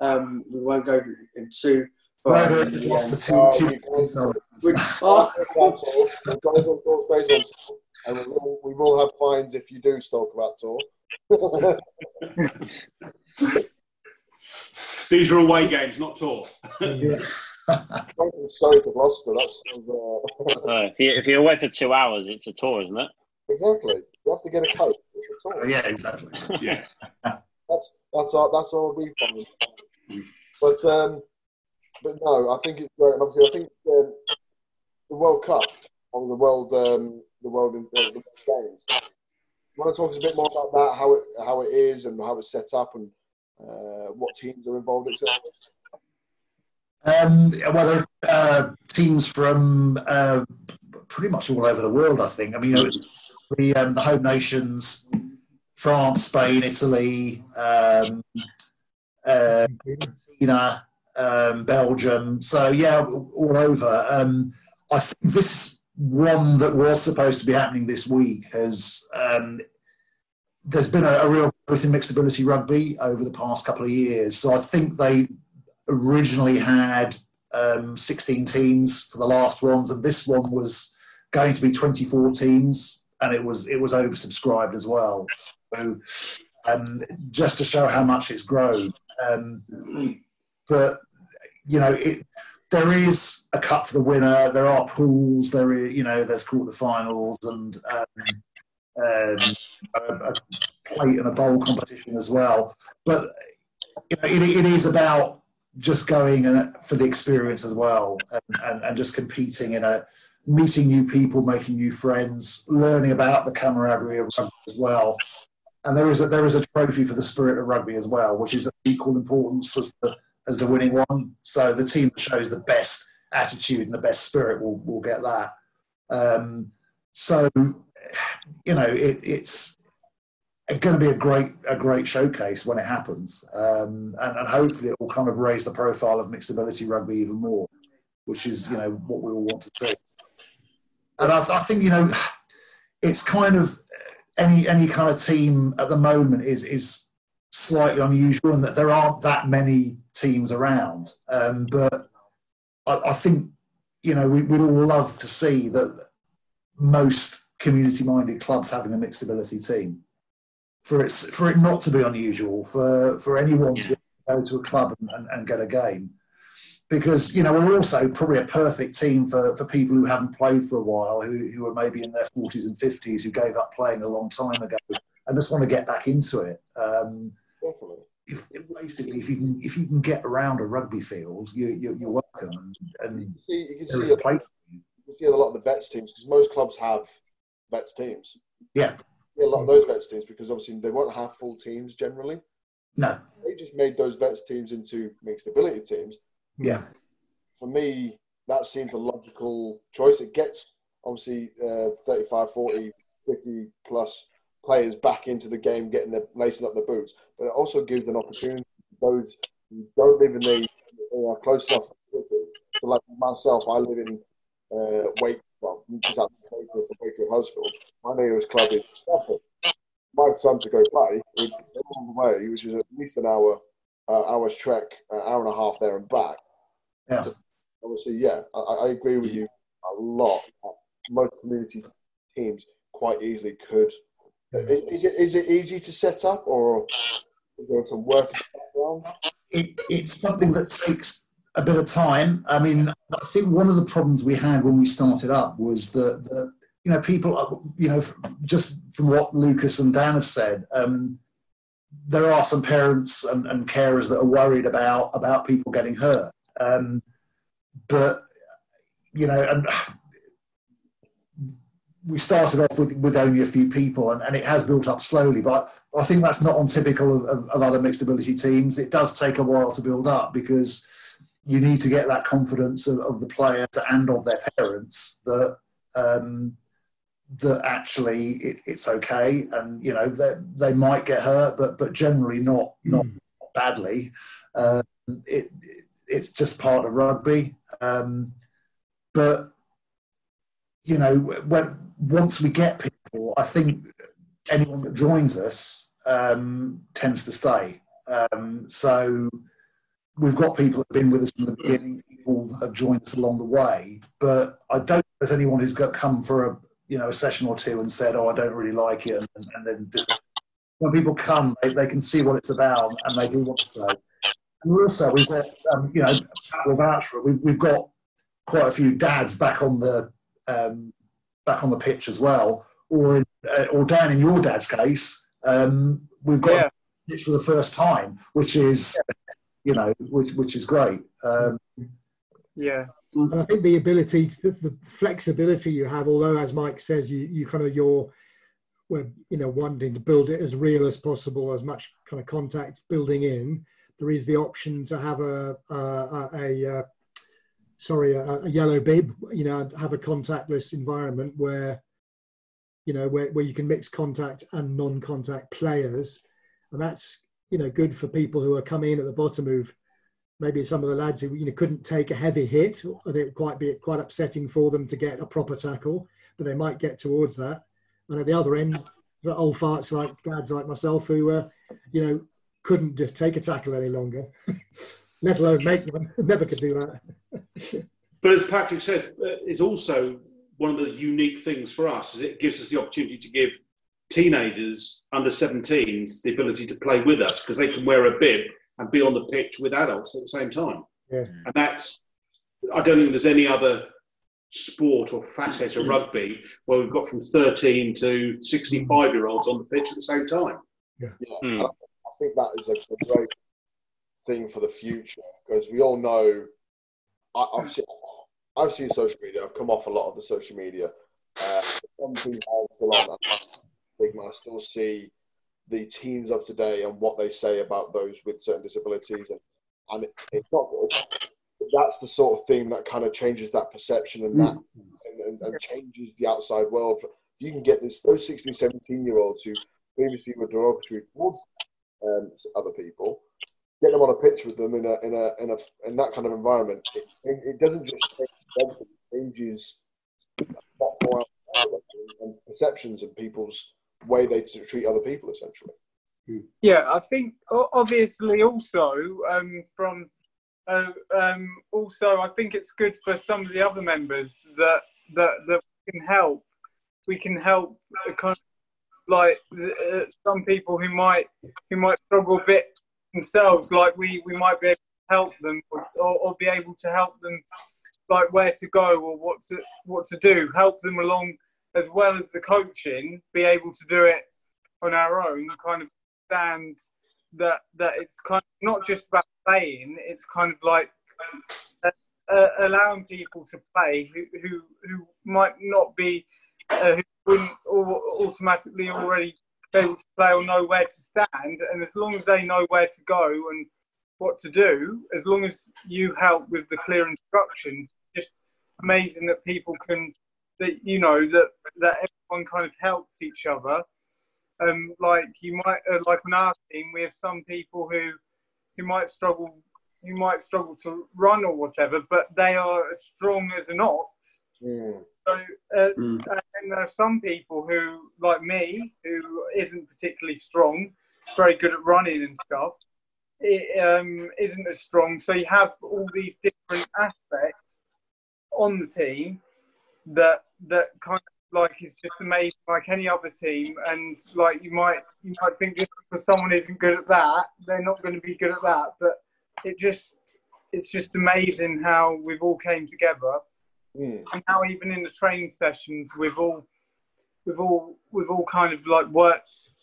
we won't go into Right, what's the two, two Which are guys on tour stays on tour, and we will, we will have fines if you do talk about tour. These are away games, not tour. <laughs> yeah. Sorry to Gloucester. That's uh... <laughs> uh, if, you, if you're away for two hours, it's a tour, isn't it? Exactly. You have to get a coach. It's a tour. Yeah, exactly. yeah. <laughs> That's that's all. That's all we find. But um, but no, I think it's great. And obviously, I think um, the World Cup or the World um, the World uh, the Games. Want to talk a bit more about that, how it how it is, and how it's set up, and uh, what teams are involved, etc. Um, well, there are uh, teams from uh, pretty much all over the world. I think. I mean, the um, the home nations, France, Spain, Italy, um, uh, Argentina, um, Belgium. So yeah, all over. Um, I think this one that was supposed to be happening this week has. Um, there's been a, a real growth in mixed ability rugby over the past couple of years. So I think they originally had um, 16 teams for the last ones, and this one was going to be 24 teams, and it was it was oversubscribed as well. So um, just to show how much it's grown. Um, but you know, it, there is a cup for the winner. There are pools. There, is, you know, there's quarterfinals and um, um, a, a, plate and a bowl competition as well. But you know, it, it is about just going and for the experience as well, and, and, and just competing in a meeting new people, making new friends, learning about the camaraderie of rugby as well. And there is a, there is a trophy for the spirit of rugby as well, which is of equal importance as the as the winning one. So the team that shows the best attitude and the best spirit will will get that. Um, so you know it, it's going to be a great a great showcase when it happens, um, and, and hopefully it will kind of raise the profile of mixed ability rugby even more, which is you know what we all want to see. And I, I think you know it's kind of any any kind of team at the moment is is slightly unusual and that there aren't that many teams around. Um, but I, I, think, you know, we, would all love to see that most community minded clubs having a mixed ability team. For it, for it not to be unusual, for, for anyone yeah. to go to a club and, and, and get a game because you know we're also probably a perfect team for, for people who haven't played for a while, who, who are maybe in their 40s and 50s, who gave up playing a long time ago and just want to get back into it. Um, Definitely. If, basically, if you can if you can get around a rugby field, you, you are welcome, and, and you see, you can see a place. You can see a lot of the vets teams because most clubs have vets teams. Yeah. yeah, a lot of those vets teams because obviously they won't have full teams generally. No, they just made those vets teams into mixed ability teams. Yeah, for me, that seems a logical choice. It gets obviously uh, 35, 40, 50 plus players back into the game, getting their lacing up their boots. But it also gives an opportunity for those who don't live in the you know, close enough. So, like myself, I live in uh, Wake, well, just out the Wakefield Wakefield Huddersfield. My nearest club is Trafford. My son to go play would go all the way, which is at least an hour, uh, hour's trek, uh, hour and a half there and back. Yeah. So, obviously, yeah, I, I agree with you a lot. Most community teams quite easily could. Is it is it easy to set up, or is there some work? It, it's something that takes a bit of time. I mean, I think one of the problems we had when we started up was that, that you know, people, you know, just from what Lucas and Dan have said, um, there are some parents and, and, carers that are worried about about people getting hurt. Um, but you know, and we started off with, with only a few people, and, and it has built up slowly. But I think that's not untypical of, of, of other mixed ability teams. It does take a while to build up because you need to get that confidence of, of the players and of their parents that um, that actually it, it's okay, and you know they they might get hurt, but but generally not not mm. badly. Um, it, it, it's just part of rugby, um, but you know when once we get people, I think anyone that joins us um, tends to stay. Um, so we've got people that have been with us from the beginning, people that have joined us along the way, but I don't think there's anyone who's got come for a you know a session or two and said, "Oh, I don't really like it," and, and then just, when people come, they, they, can see what it's about and they do want to stay. And also, we've got um, you know with Archer, we've, we've got quite a few dads back on the um, back on the pitch as well, or in, uh, or Dan in your dad's case, um, we've got yeah. pitch for the first time, which is you know, which which is great. Um, yeah. And I think the ability, the, the, flexibility you have, although as Mike says, you you kind of you're, well, you know, wanting to build it as real as possible, as much kind of contact building in. There is the option to have a a, a, a uh, sorry a, a, yellow bib, you know, have a contactless environment where, you know, where where you can mix contact and non-contact players, and that's you know good for people who are coming in at the bottom who've maybe some of the lads who you know couldn't take a heavy hit or it would quite be quite upsetting for them to get a proper tackle but they might get towards that. And at the other end the old farts like dads like myself who uh, you know couldn't take a tackle any longer <laughs> let alone make one <laughs> never could do that but as patrick says uh, it's also one of the unique things for us is it gives us the opportunity to give teenagers under 17s the ability to play with us because they can wear a bib and be on the pitch with adults at the same time. Yeah. And that's, I don't think there's any other sport or facet of rugby where we've got from 13 to 65 year olds on the pitch at the same time. Yeah. yeah. Mm. I think that is a great thing for the future because we all know, I, have seen, I've seen social media, I've come off a lot of the social media. Uh, some people still on stigma. I still see the teens of today and what they say about those with certain disabilities, and, and it, it's not good. That's the sort of thing that kind of changes that perception and that and, and, and changes the outside world. You can get this those 16, 17 year olds who previously were derogatory towards um, other people, get them on a pitch with them in a in a in a in that kind of environment. It, it doesn't just change it changes and perceptions and people's way they treat other people, essentially. Yeah, I think obviously also um, from uh, um, also I think it's good for some of the other members that that that we can help. We can help kind of like uh, some people who might who might struggle a bit themselves. Like we we might be able to help them or, or be able to help them like where to go or what to what to do. Help them along as well as the coaching, be able to do it on our own, kind of stand that that it's kind of not just about playing, it's kind of like uh, uh, allowing people to play who who, who might not be uh, who wouldn't automatically already be able to know where to stand, and as long as they know where to go and what to do, as long as you help with the clear instructions, just amazing that people can that you know that that everyone kind of helps each other. Um, like you might uh, like on our team, we have some people who who might struggle who might struggle to run or whatever, but they are as strong as an ox. Mm. So, uh, and there are some people who, like me, who isn't particularly strong, very good at running and stuff, it um, isn't as strong. So you have all these different aspects on the team that that kind of like is just amazing, like any other team. And like you might you might think just because someone isn't good at that, they're not going to be good at that. But it just it's just amazing how we've all came together, mm. and now even in the training sessions we've all we've all we've all kind of like worked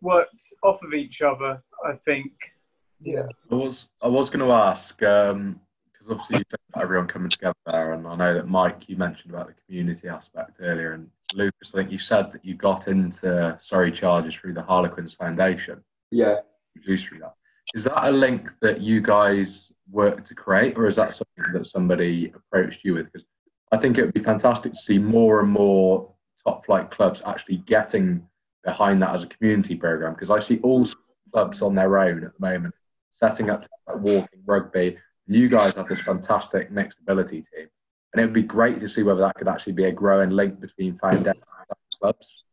worked off of each other. I think. Yeah. I was I was going to ask because um, obviously you said about everyone coming together there, and I know that Mike you mentioned about the community aspect earlier, and Lucas I think you said that you got into Surrey Chargers through the Harlequins Foundation. Yeah. Produced through that. Is that a link that you guys worked to create, or is that something that somebody approached you with? Because I think it would be fantastic to see more and more top flight clubs actually getting behind that as a community program. Because I see all clubs on their own at the moment setting up like walking rugby. You guys have this fantastic mixed ability team, and it would be great to see whether that could actually be a growing link between foundation clubs.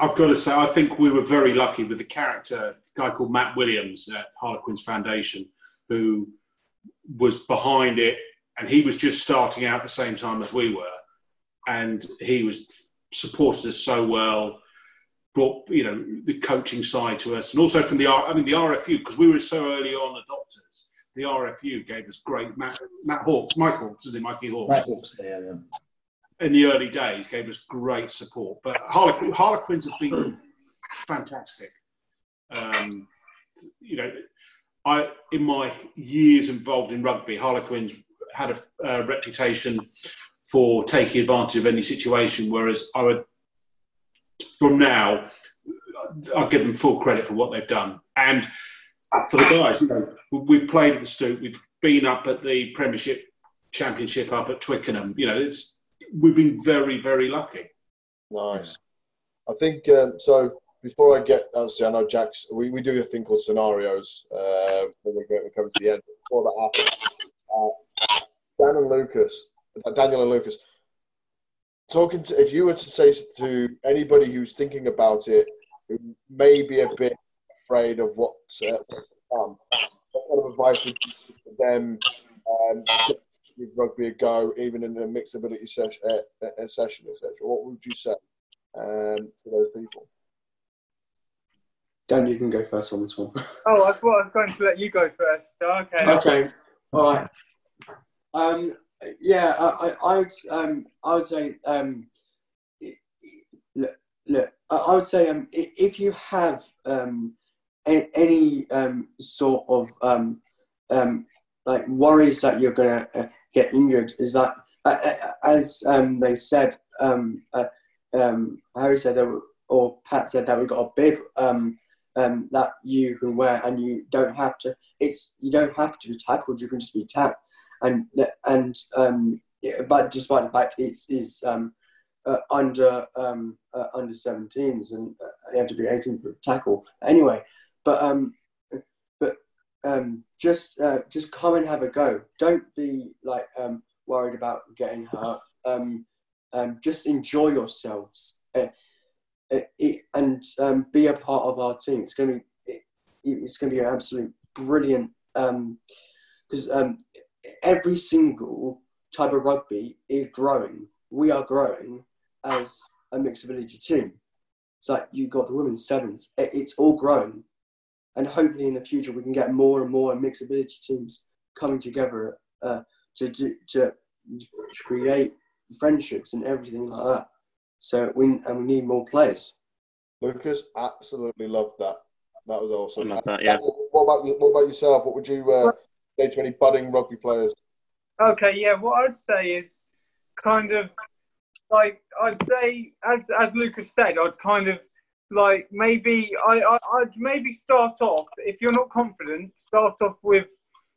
I've got to say, I think we were very lucky with the character guy called Matt Williams at Harlequins Foundation, who was behind it, and he was just starting out at the same time as we were, and he was supported us so well brought you know the coaching side to us, and also from the I mean the RFU because we were so early on adopters. The RFU gave us great Matt, Matt Hawks, Mike Hawks, isn't it? Mikey Hawks. Matt Hawks, yeah, yeah. In the early days, gave us great support. But Harlequin, Harlequins have been fantastic. Um, you know, I in my years involved in rugby, Harlequins had a uh, reputation for taking advantage of any situation, whereas I would from now, I'll give them full credit for what they've done. And for the guys, you know, we've played at the Stoop, we've been up at the Premiership Championship up at Twickenham. You know, it's we've been very, very lucky. Nice. I think um, so. Before I get, obviously, I know Jack's. We, we do a thing called scenarios uh, when we come to the end. Before that happens, uh, Dan and Lucas, Daniel and Lucas, talking to if you were to say to anybody who's thinking about it who may be a bit afraid of what, uh, what's to come what kind of advice would you give to them um, to give rugby a go even in a mixed ability session, uh, session etc what would you say um, to those people Dan, you can go first on this one. Oh, I thought I was going to let you go first. Okay. Okay. All right. Um, yeah, I, I, would, um, I would say, um, look, look, I would say, um, if you have um, any um, sort of um, um, like worries that you're going to uh, get injured, is that uh, uh, as um, they said, um, uh, um, Harry said, that, or Pat said that we got a bib um, um, that you can wear, and you don't have to. It's you don't have to be tackled. You can just be tapped and and um, but despite the fact it's is um, uh, under um, uh, under 17s and uh, they have to be 18 for tackle anyway. But um, but um, just uh, just come and have a go. Don't be like um, worried about getting hurt. Um, um, just enjoy yourselves uh, uh, it, and um, be a part of our team. It's to be it, it's to be an absolute brilliant because um, um, every single type of rugby is growing. We are growing as a mixed ability team. It's like you've got the women's sevens. It's all growing. And hopefully in the future we can get more and more mixed ability teams coming together uh, to, to, to create friendships and everything like that. So we, and we need more players. Lucas, absolutely loved that. That was awesome. I love that, yeah. What about, what about yourself? What would you uh, say to any budding rugby players? Okay, yeah. What I'd say is kind of like I'd say, as as Lucas said, I'd kind of like maybe I, I I'd maybe start off if you're not confident, start off with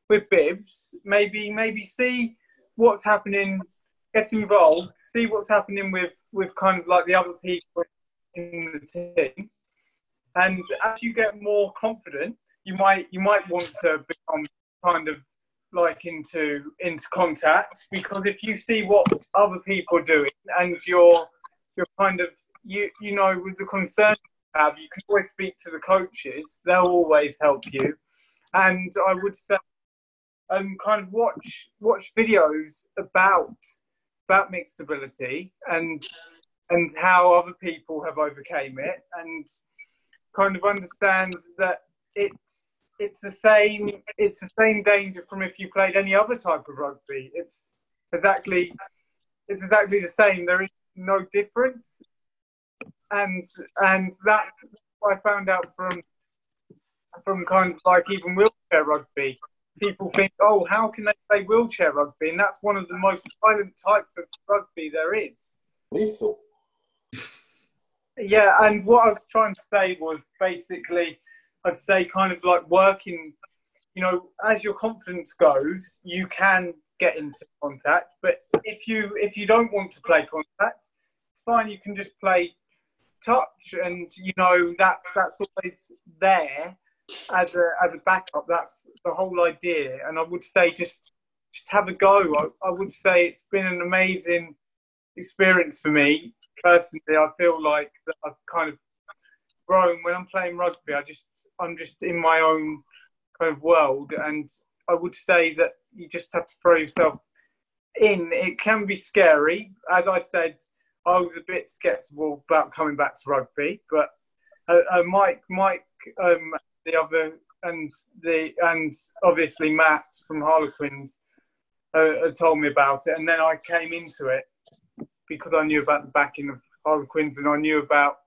with bibs. Maybe maybe see what's happening, get involved, see what's happening with with kind of like the other people in the team, and as you get more confident, you might you might want to become kind of like into into contact because if you see what other people are doing and you're you're kind of you you know with the concern you have, you can always speak to the coaches. They'll always help you. And I would say, um, kind of watch watch videos about about mixed ability and and how other people have overcame it and kind of understand that it's it's the same it's the same danger from if you played any other type of rugby. It's exactly it's exactly the same. There is no difference, and and that's what I found out from from kind of like even wheelchair rugby. People think, oh, how can they play wheelchair rugby? And that's one of the most violent types of rugby there is. Lethal. Yeah, and what I was trying to say was basically, I'd say kind of like working, you know, as your confidence goes, you can get into contact. But if you if you don't want to play contact, it's fine. You can just play touch, and you know that's that's always there as a as a backup. That's the whole idea. And I would say just just have a go. I, I would say it's been an amazing experience for me personally. I feel like that I've kind of grown when I'm playing rugby. I just I'm just in my own kind of world, and I would say that you just have to throw yourself in. It can be scary, as I said. I was a bit sceptical about coming back to rugby, but uh, uh, Mike, Mike, um, the other, and the and obviously Matt from Harlequins uh, told me about it, and then I came into it because I knew about the backing of Harlequins and I knew about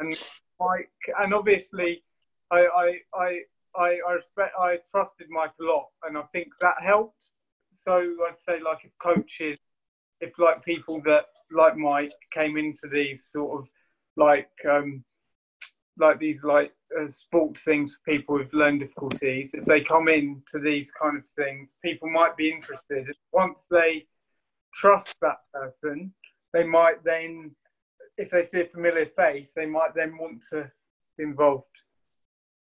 and Mike, and obviously I I I I, respect I trusted Mike a lot, and I think that helped. So I'd say like if coaches, if like people that like Mike came into these sort of like um, like these like uh, sports things for people with learning difficulties, if they come in to these kind of things, people might be interested. Once they trust that person, they might then, if they see a familiar face, they might then want to be involved.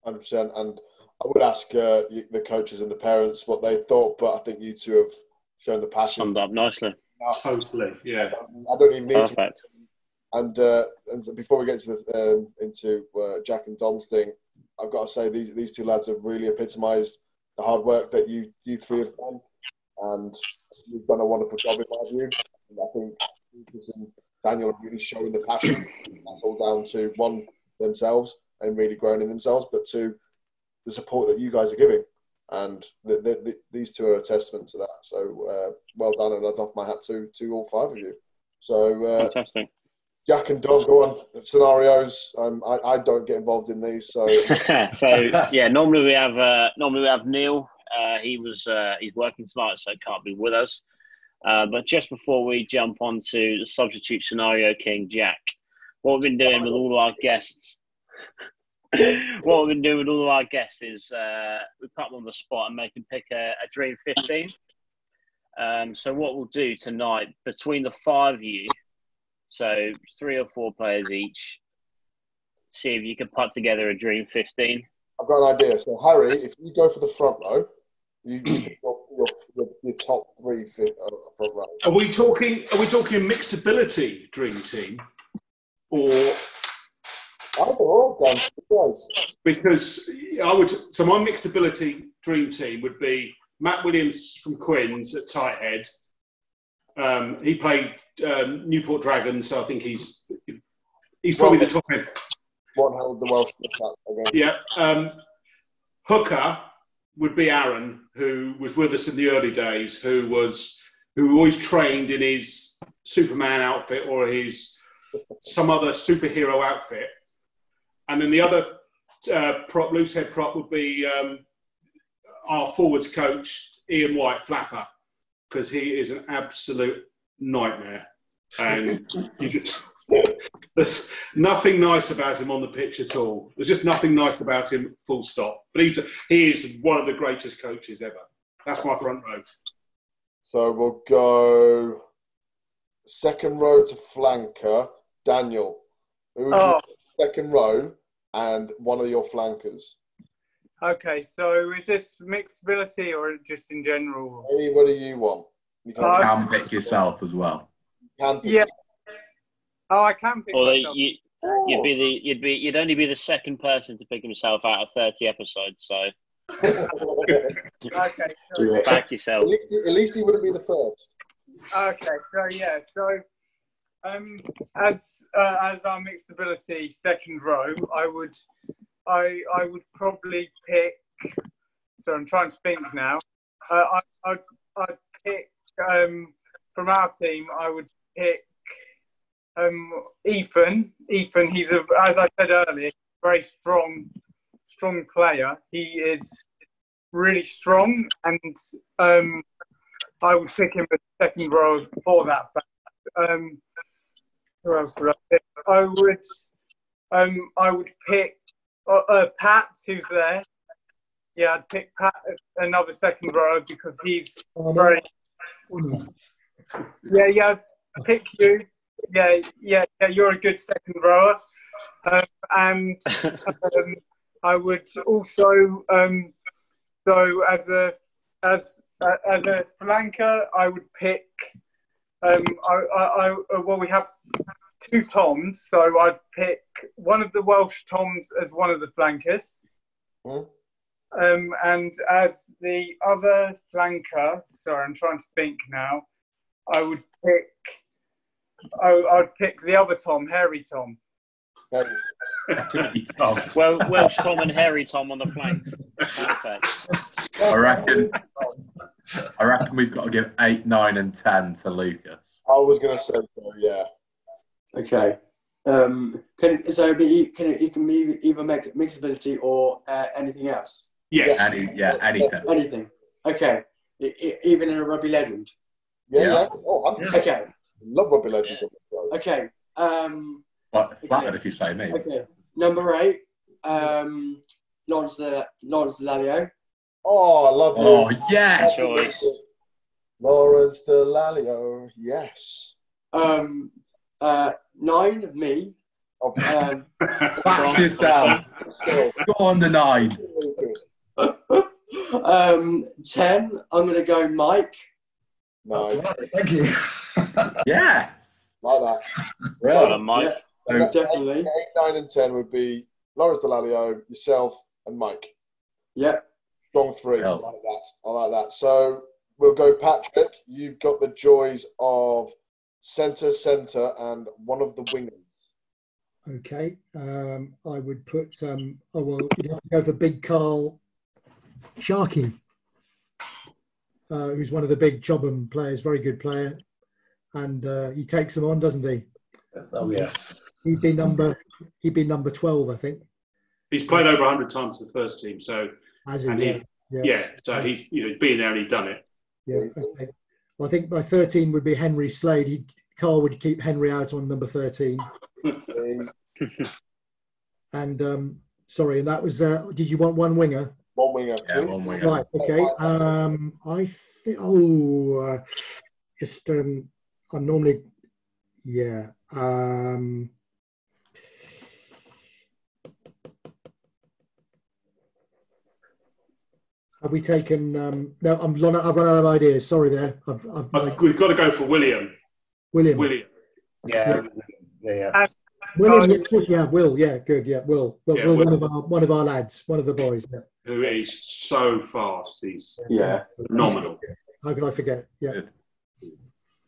Hundred percent, and I would ask uh, the coaches and the parents what they thought, but I think you two have shown the passion. Summed up nicely. Totally, yeah. I don't even need Perfect. to. And uh, and before we get to the um, into uh, Jack and Dom's thing, I've got to say these these two lads have really epitomised the hard work that you you three have done, and you've done a wonderful job in my view. And I think Lucas and Daniel are really showing the passion. That's all down to one themselves and really growing in themselves, but two the support that you guys are giving. And the, the, the, these two are a testament to that. So uh, well done, and I'd off my hat to to all five of you. So uh, Fantastic. Jack and Dom, go on. Scenarios. Um, I, I don't get involved in these, so <laughs> <laughs> so yeah, normally we have uh, normally we have Neil. Uh, he was uh, he's working tonight, so can't be with us. Uh, but just before we jump on to the substitute scenario, King Jack, what we've been doing with all of our guests, <laughs> what we've been doing with all of our guests is uh, we put them on the spot and make them pick a, a dream fifteen. Um, so what we'll do tonight between the five of you, so three or four players each, see if you can put together a dream fifteen. I've got an idea. So Harry, if you go for the front row, you, you <clears throat> your, your, top three fit, uh, front row. Are we talking? Are we talking a mixed ability dream team, or Either or, Dan, guys. because I would? So my mixed ability dream team would be Matt Williams from Quins at tight head. Um, he played um, Newport Dragons, so I think he's he's probably the top end. One held the Welsh. Yeah. Um, hooker would be Aaron, who was with us in the early days, who was who always trained in his Superman outfit or his some other superhero outfit. And then the other uh, prop, loose head prop, would be um, our forwards coach, Ian White Flapper, because he is an absolute nightmare. And you just there's nothing nice about him on the pitch at all. There's just nothing nice about him, full stop. But he's he is one of the greatest coaches ever. That's my front row. So we'll go second row to flanker, Daniel. Who Oh. you second row and one of your flankers? Okay, so is this mixed ability or just in general? Anybody you want. You You can uh, pick yourself as well. can Yeah. Oh, I can pick Although myself. you, you'd be the you'd be you'd only be the second person to pick himself out of thirty episodes. So Okay. <laughs> Do back yourself. At least, at least he wouldn't be the first. Okay, so yeah, so um, as uh, as our mixed ability second row, I would I I would probably pick. So I'm trying to think now. Uh, I I'd, I'd pick um, from our team. I would pick um, Ethan. Ethan, he's a as I said earlier, very strong strong player. He is really strong, and um, I would pick him as second row for that. Um, who else would I pick? I would, um, I would pick uh, uh, Pat, who's there. Yeah, I'd pick Pat as another second row because he's very. Yeah, yeah, I'd pick you. Yeah, yeah, yeah. You're a good second rower, um, and <laughs> um, I would also. Um, so as a as uh, as a flanker, I would pick. Um, I, I, I, uh, well, we have two Toms, so I'd pick one of the Welsh Toms as one of the flankers. Um, and as the other flanker, sorry, I'm trying to think now. I would pick. I, I'd pick the other Tom, Hairy Tom. <laughs> well, Welsh Tom and Hairy Tom on the flanks. Perfect. I reckon. I reckon we've got to give eight, nine, and ten to Lucas. I was going to say so, yeah. Okay. Um, can so be can it, it can be either mix, mixability or uh, anything else? Yes. Any, yeah, anything. Anything. Okay. I, I, even in a rugby legend. Yeah, Yeah. yeah. Oh, 100%. Okay. Love rugby legend. Okay. Um, But flattered if you say me. okay. Number eight. Um, Lawrence the Lawrence Lalio. Oh, I love you. Oh, yes. Choice. Lawrence Dallaglio, yes. Um, uh, nine. Me. Um, <laughs> Back yourself. Go on the nine. <laughs> um, ten. I'm gonna go Mike. No. Thank you. <laughs> Yes. Like that. Well done, Mike. Yeah, And that- definitely. Eight, nine, and ten would be Lawrence Dallaglio, yourself, and Mike. Yep. Strong three. I like that. I like that. So we'll go, Patrick. You've got the joys of centre, centre, and one of the wingers. Okay, um, I would put. Um, oh well, you'd have to go for Big Carl Sharkey, uh, who's one of the big Chobham players, very good player, and uh, he takes them on, doesn't he? Oh yes. He'd be number. He'd be number twelve, I think. He's played over 100 times for the first team, so Has he? and Yeah. he's Yeah. yeah. so he's you know he's been there and he's done it. Yeah. Okay. Well, I think my thirteen would be Henry Slade. He, Carl would keep Henry out on number thirteen. <laughs> and um, sorry, and that was. Uh, did you want one winger? One winger. Yeah, one winger. Right. Okay. Um, I think. Oh, uh, just um, I'm normally. Yeah. Um, have we taken? Um, no, I'm. run- I've run out of ideas. Sorry, there. I've. I've I- We've got to go for William. William. William. Yeah. Yeah. yeah. William. yeah, yeah. Will. Yeah. Good. Yeah. Will. Will. Yeah, Will, Will. One of our one of our lads. One of the boys. Yeah. who is so fast. He's Yeah. phenomenal. How could I forget? Yeah. Good.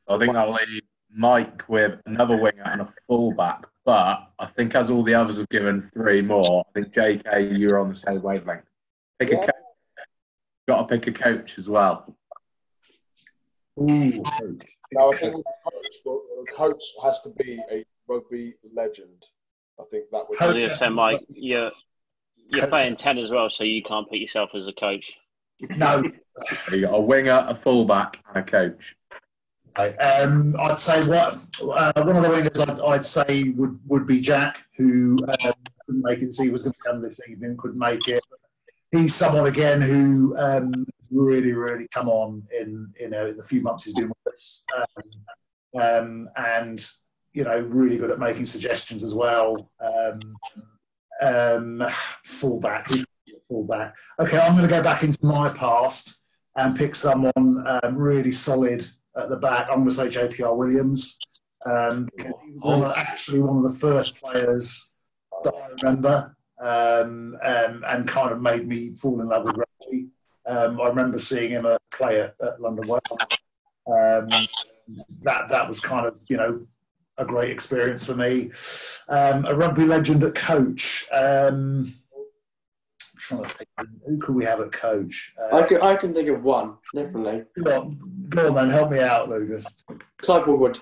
I think I'll leave Mike with another winger and a fullback. But I think as all the others have given three more, I think JK, you're on the same wavelength. Pick a coach. Got to pick a coach as well. Ooh. Now, I think the coach, well, coach has to be a rugby legend. I think that would I was going to Mike, you're you're playing ten as well, so you can't put yourself as a coach. No. <laughs> You got a winger, a fullback, and a coach. Um, I'd say what uh, one of the wingers I'd, I'd say would, would be Jack, who um, couldn't make it. So he was going to come this evening, couldn't make it. He's someone again who um, really, really come on in you know in the few months he's been with us, um, um, and you know really good at making suggestions as well. Um, fullback, fullback. Okay, I'm going to go back into my past and pick someone really solid at the back. I'm going to say JPR Williams. Um, because he was one of- actually one of the first players that I remember um, um, and kind of made me fall in love with rugby. Um, I remember seeing him uh, play at, at London Welsh. Um, that that was kind of you know a great experience for me. Um, a rugby legend at coach. Um, trying to think, who could we have a coach? Uh, I can, I can think of one, definitely. Go on, go on then, help me out, Lucas. Clive Woodward.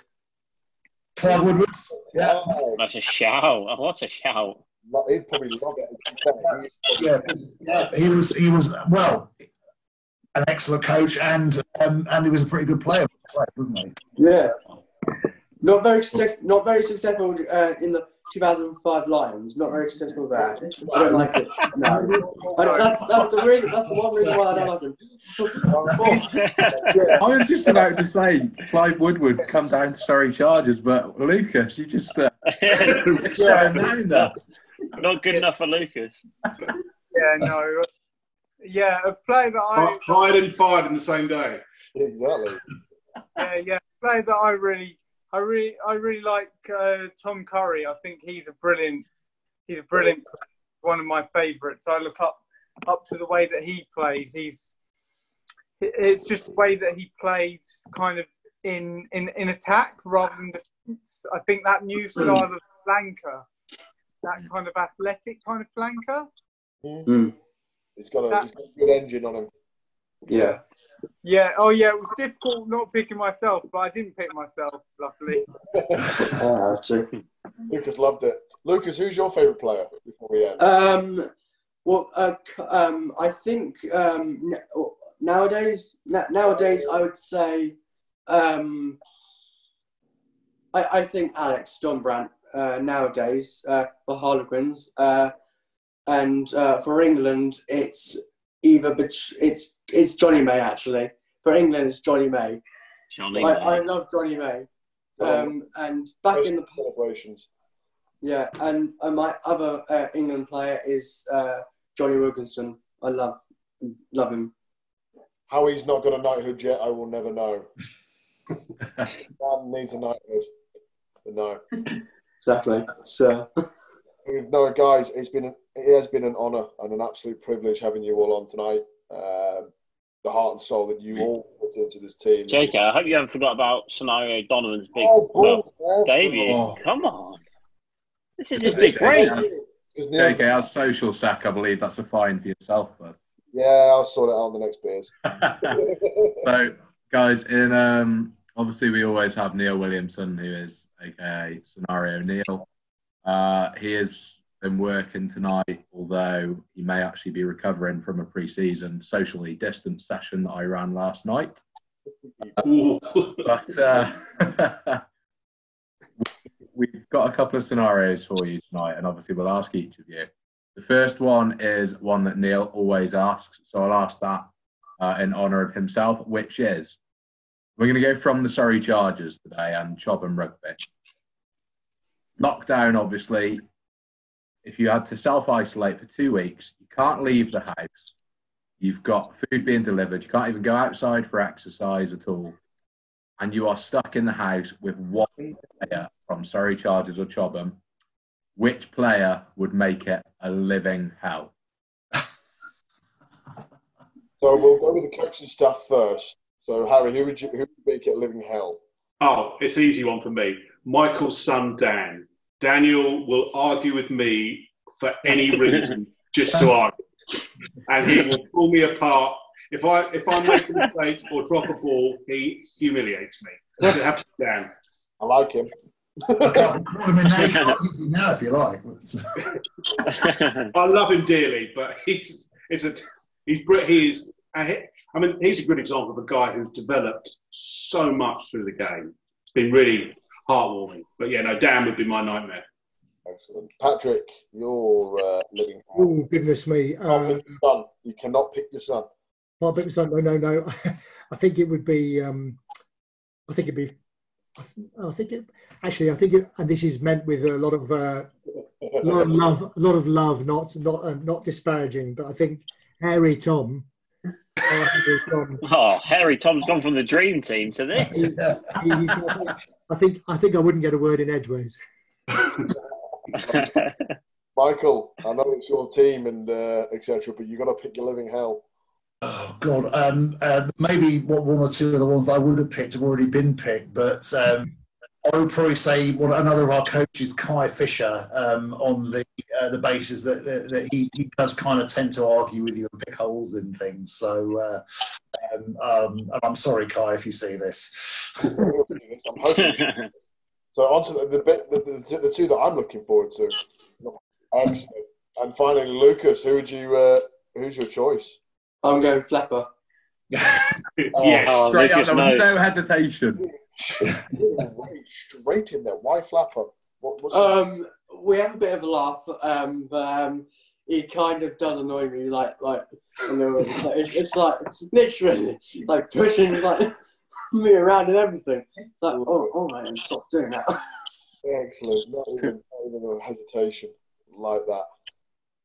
Clive Woodward. Yeah. That's a shout. Oh, <laughs> What a shout. He'd probably love it. <laughs> Yeah, 'cause, yeah, he was he was well an excellent coach and um, and he was a pretty good player, wasn't he? Yeah. Not very success, not very successful uh, in the 2005 Lions. Not very successful there. I don't like it. No. <laughs> I don't, that's that's the reason. That's the one reason why I don't like him. <laughs> I was just about to say Clive Woodward come down to Surrey Chargers, but Lucas, you just uh, shut him down. Not good enough for Lucas. Yeah, no. Yeah, a player that I Hired and fired in the same day. Exactly. yeah, yeah, a player that I really, I really, I really like uh, Tom Curry. I think he's a brilliant, he's a brilliant, player, one of my favourites. I look up up to the way that he plays. He's, it's just the way that he plays, kind of in in in attack rather than defence. I think that new style of flanker, that kind of athletic kind of flanker. Mm. He's got a, he's got a good engine on him. Yeah. Yeah. Oh, yeah. It was difficult not picking myself, but I didn't pick myself. Luckily. <laughs> Lucas loved it. Lucas, who's your favourite player before we end? Um, well, uh, um, I think um, n- nowadays, na- nowadays, I would say, um, I, I think Alex Dombrandt uh, nowadays uh, for Harlequins, uh, and uh, for England, it's either bet- it's it's Johnny May actually. For England, it's Johnny May. Johnny I, May. I love Johnny May. Um, and back in the celebrations. yeah, and, and my other uh, England player is uh, Johnny Wilkinson. I love love him. How he's not got a knighthood yet, I will never know. <laughs> Man needs a knighthood. But no. Exactly. So <laughs> No, guys, it's been it has been an honour and an absolute privilege having you all on tonight. Um, the heart and soul that you all put into this team. JK, I hope you haven't forgot about Scenario Donovan's big Oh, balls, well, man. Oh. Come on. This is his big break. JK, our social sack, I believe that's a fine for yourself, bud. Yeah, I'll sort it out on the next beers. <laughs> So, guys, in um, obviously we always have Neil Williamson, who is aka Scenario Neil. Uh, he has been working tonight, although he may actually be recovering from a pre-season socially distant session that I ran last night. but uh, <laughs> we've got a couple of scenarios for you tonight, and obviously we'll ask each of you. The first one is one that Neil always asks, so I'll ask that uh, in honour of himself, which is we're going to go from the Surrey Chargers today and Chobham Rugby. Lockdown, obviously, if you had to self isolate for two weeks, you can't leave the house. You've got food being delivered. You can't even go outside for exercise at all. And you are stuck in the house with one player from Surrey Chargers or Chobham. Which player would make it a living hell? So we'll go with the coaching staff first. So Harry, who would you who would make it a living hell? Oh, it's an easy one for me. Michael's son, Dan. Daniel will argue with me for any <laughs> reason, just to argue, and he will pull me apart. If I if I make a mistake or drop a ball, he humiliates me. So it has to Dan. I like him. I can't call him in now. You can argue now if you like. <laughs> I love him dearly, but he's it's a he's br- he is. I I mean, he's a good example of a guy who's developed so much through the game. It's been really heartwarming. But yeah, no, Dan would be my nightmare. Excellent. Patrick, your uh, living. Oh goodness me! Can't Uh, pick your son. You cannot pick your son. Can't pick something. No, no, no. I think it would be. Um, I think it'd be. I think it actually. I think it, and this is meant with a lot of uh, a lot of love, a lot of love, not not uh, not disparaging, but I think Harry Tom. uh, Harry Tom Oh, Harry Tom's gone from the dream team to this. he- he- I think I think I wouldn't get a word in edgeways. <laughs> Michael, I know it's your team and uh, etc., but you've got to pick your living hell. Oh God, um, uh, maybe what one or two of the ones that I would have picked have already been picked, but um, I would probably say one another of our coaches, Kai Fisher, um, on the uh, the basis that, that, that he, he does kind of tend to argue with you and pick holes in things. So, uh, um, um, and I'm sorry, Kai, if you see this. I'm <laughs> hoping. so on to the, the, bit, the, the, the two that I'm looking forward to. Excellent. And finally, Lucas, who would you? Uh, who's your choice? I'm going Flapper. <laughs> yes, Oh, straight up. There was knows. no hesitation. Right, straight in there. Why Flapper? What, what's Um, we have a bit of a laugh, um, but um, he kind of does annoy me. Like, like, you know, it's, like, it's, it's like literally like pushing, like <laughs> me around and everything. It's like, oh, oh man, stop doing that. Excellent. Not even, not even a hesitation like that.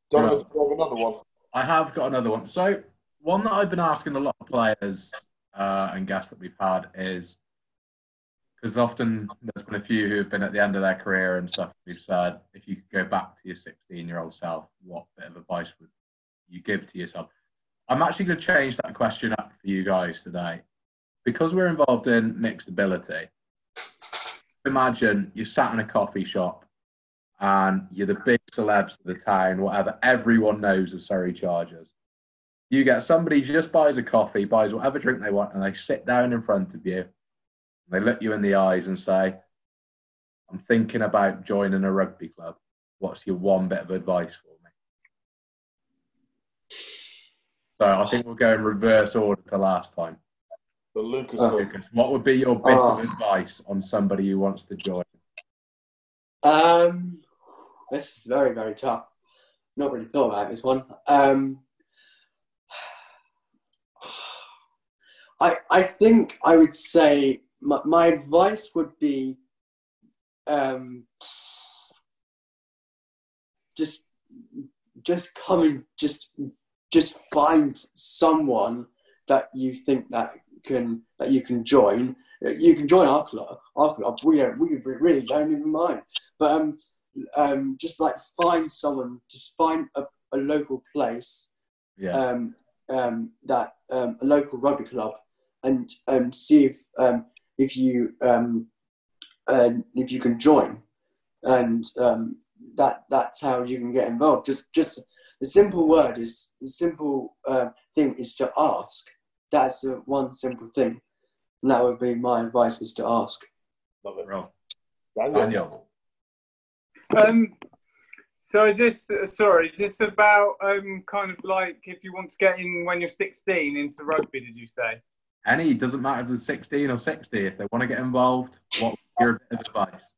Donovan, do you have another one? I have got another one. So, one that I've been asking a lot of players uh, and guests that we've had is because often there's been a few who have been at the end of their career and stuff. We've said, if you could go back to your 16 year old self, what bit of advice would you give to yourself? I'm actually going to change that question up for you guys today. Because we're involved in mixed ability, imagine you're sat in a coffee shop and you're the big celebs of the town, whatever. Everyone knows of Surrey Chargers. You get somebody just buys a coffee, buys whatever drink they want, and they sit down in front of you. They look you in the eyes and say, I'm thinking about joining a rugby club. What's your one bit of advice for me? So I think we'll go in reverse order to last time. The Lucas. Lucas, what would be your bit Oh. of advice on somebody who wants to join? Um, this is very, very tough. Not really thought about this one. Um, <sighs> I I think I would say my, my advice would be um, just just come and just just find someone that you think that can that you can join. You can join our club. Our club. We don't, we really don't even mind. But um, um, just like find someone, just find a, a local place Yeah. um, um, that um, a local rugby club and um, see if um, if you um, um, if you can join, and um, that that's how you can get involved. Just just the simple word is the simple uh, thing is to ask. That's the one simple thing, and that would be my advice: is to ask. Love it. Bro. Daniel. Um, so is this sorry? Is this about um kind of like if you want to get in when you're 16 into rugby? Did you say? Any, doesn't matter if they're 16 or 60. If they want to get involved, what your bit of advice?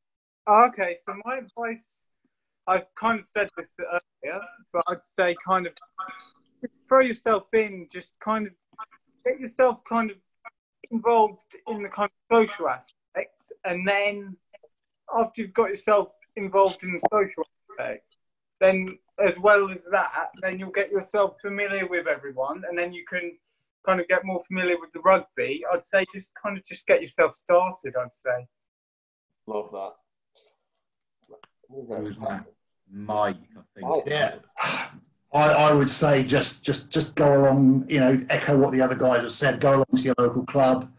Okay, so my advice, I've kind of said this earlier, but I'd say kind of just throw yourself in, just kind of get yourself kind of involved in the kind of social aspect, and then after you've got yourself involved in the social aspect, then as well as that, then you'll get yourself familiar with everyone, and then you can kind of get more familiar with the rugby. I'd say just kind of just get yourself started. I'd say. Love that. Who's that? Mike, I think. Yeah. I, I would say just just just go along, you know, echo what the other guys have said. Go along to your local club.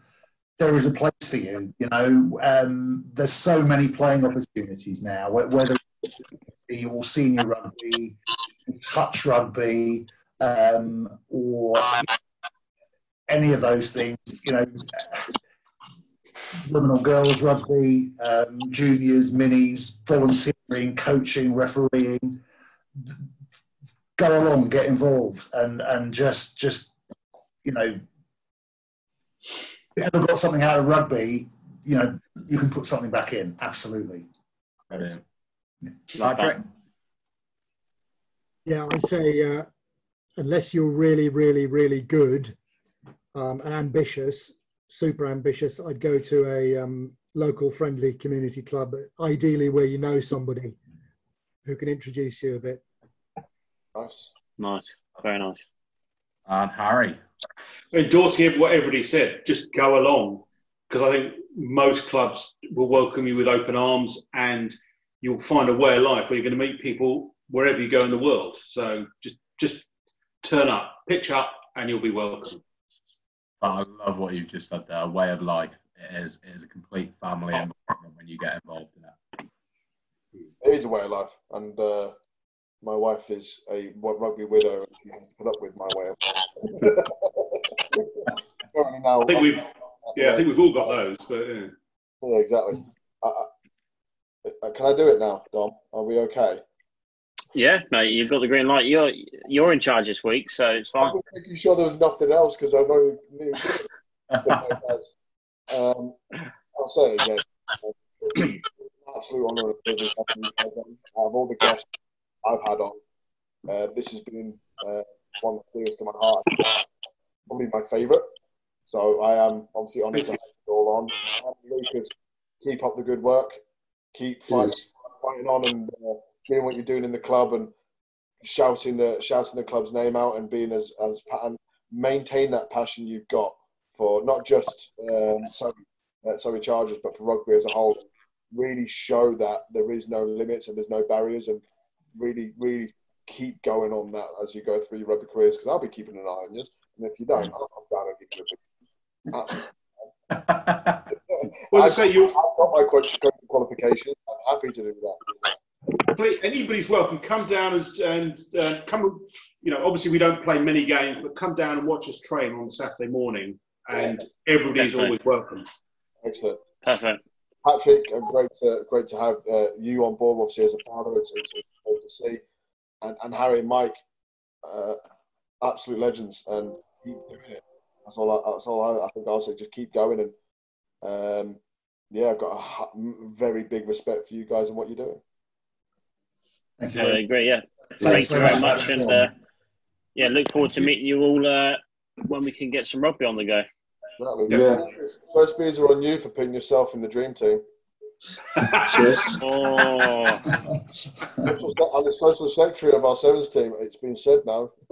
There is a place for you. You know, um, there's so many playing opportunities now. wh- Whether it's or senior rugby, touch rugby, um, or any of those things. You know, women or girls rugby, um, juniors, minis, volunteering, coaching, refereeing. Go along, get involved, and and just just you know, if you ever got something out of rugby, you know, you can put something back in. Absolutely. Brilliant. Patrick? Yeah, I'd say uh, unless you're really, really, really good um, and ambitious, super ambitious, I'd go to a um, local friendly community club, ideally where you know somebody who can introduce you a bit. Nice. Nice. Very nice. And Harry. Endorsing what everybody said, just go along. Because I think most clubs will welcome you with open arms and you'll find a way of life where you're going to meet people wherever you go in the world. So just just turn up, pitch up, and you'll be welcome. I love what you've just said there. A way of life. It is, it is a complete family environment when you get involved in it. It is a way of life, and uh, my wife is a rugby widow, and she has to put up with my way of life. <laughs> now, I think we've, yeah, I think we've all got those, but yeah, yeah exactly. Uh, can I do it now, Dom? Are we okay? Yeah, mate, you've got the green light. You're you're in charge this week, so it's fine. I'm making sure there was nothing else because I know you <laughs> um, I'll say it again. Absolute honour and privilege having you guys on. Out of all the guests I've had on, uh, this has been uh, one that's dearest to my heart. Probably my favourite. So I am obviously honoured to have you all on. Lucas, keep up the good work. Keep fighting, fighting on and uh, doing what you're doing in the club and shouting the shouting the club's name out and being as as and maintain that passion you've got for not just um, sorry, uh, sorry Chargers, but for rugby as a whole. Really show that there is no limits and there's no barriers, and really, really keep going on that as you go through your rugby careers. Because I'll be keeping an eye on you, and if you don't, I'll come down and give you a big. <laughs> well, I've, say you. I've got my qualification. I'm happy to do that anybody's welcome. Come down and, and uh, come. You know, obviously we don't play many games, but come down and watch us train on Saturday morning, and yeah. everybody's always welcome. Excellent. Perfect. Patrick, uh, great to great to have uh, you on board. Obviously, as a father, it's, it's great to see, and, and Harry and Mike, uh, absolute legends, and keep doing it. That's all. I, that's all I, I think. I'll say just keep going, and um, yeah, I've got a very big respect for you guys and what you're doing. Thank you. Uh, great, yeah. Thanks, Thanks very much, much. and uh, yeah, look forward to meeting you all uh, when we can get some rugby on the go. Exactly. Yeah. First beers are on you for putting yourself in the dream team. <laughs> Cheers. oh. I'm the social secretary of our sevens team. It's been said now. <laughs>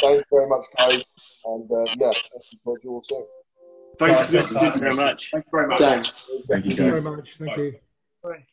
thanks very much, guys. And uh, yeah, talk you all soon. Thanks, Thank you very much. Thank you very much. Thanks. Thank you, Thank you very much. Thank Bye. you. Bye.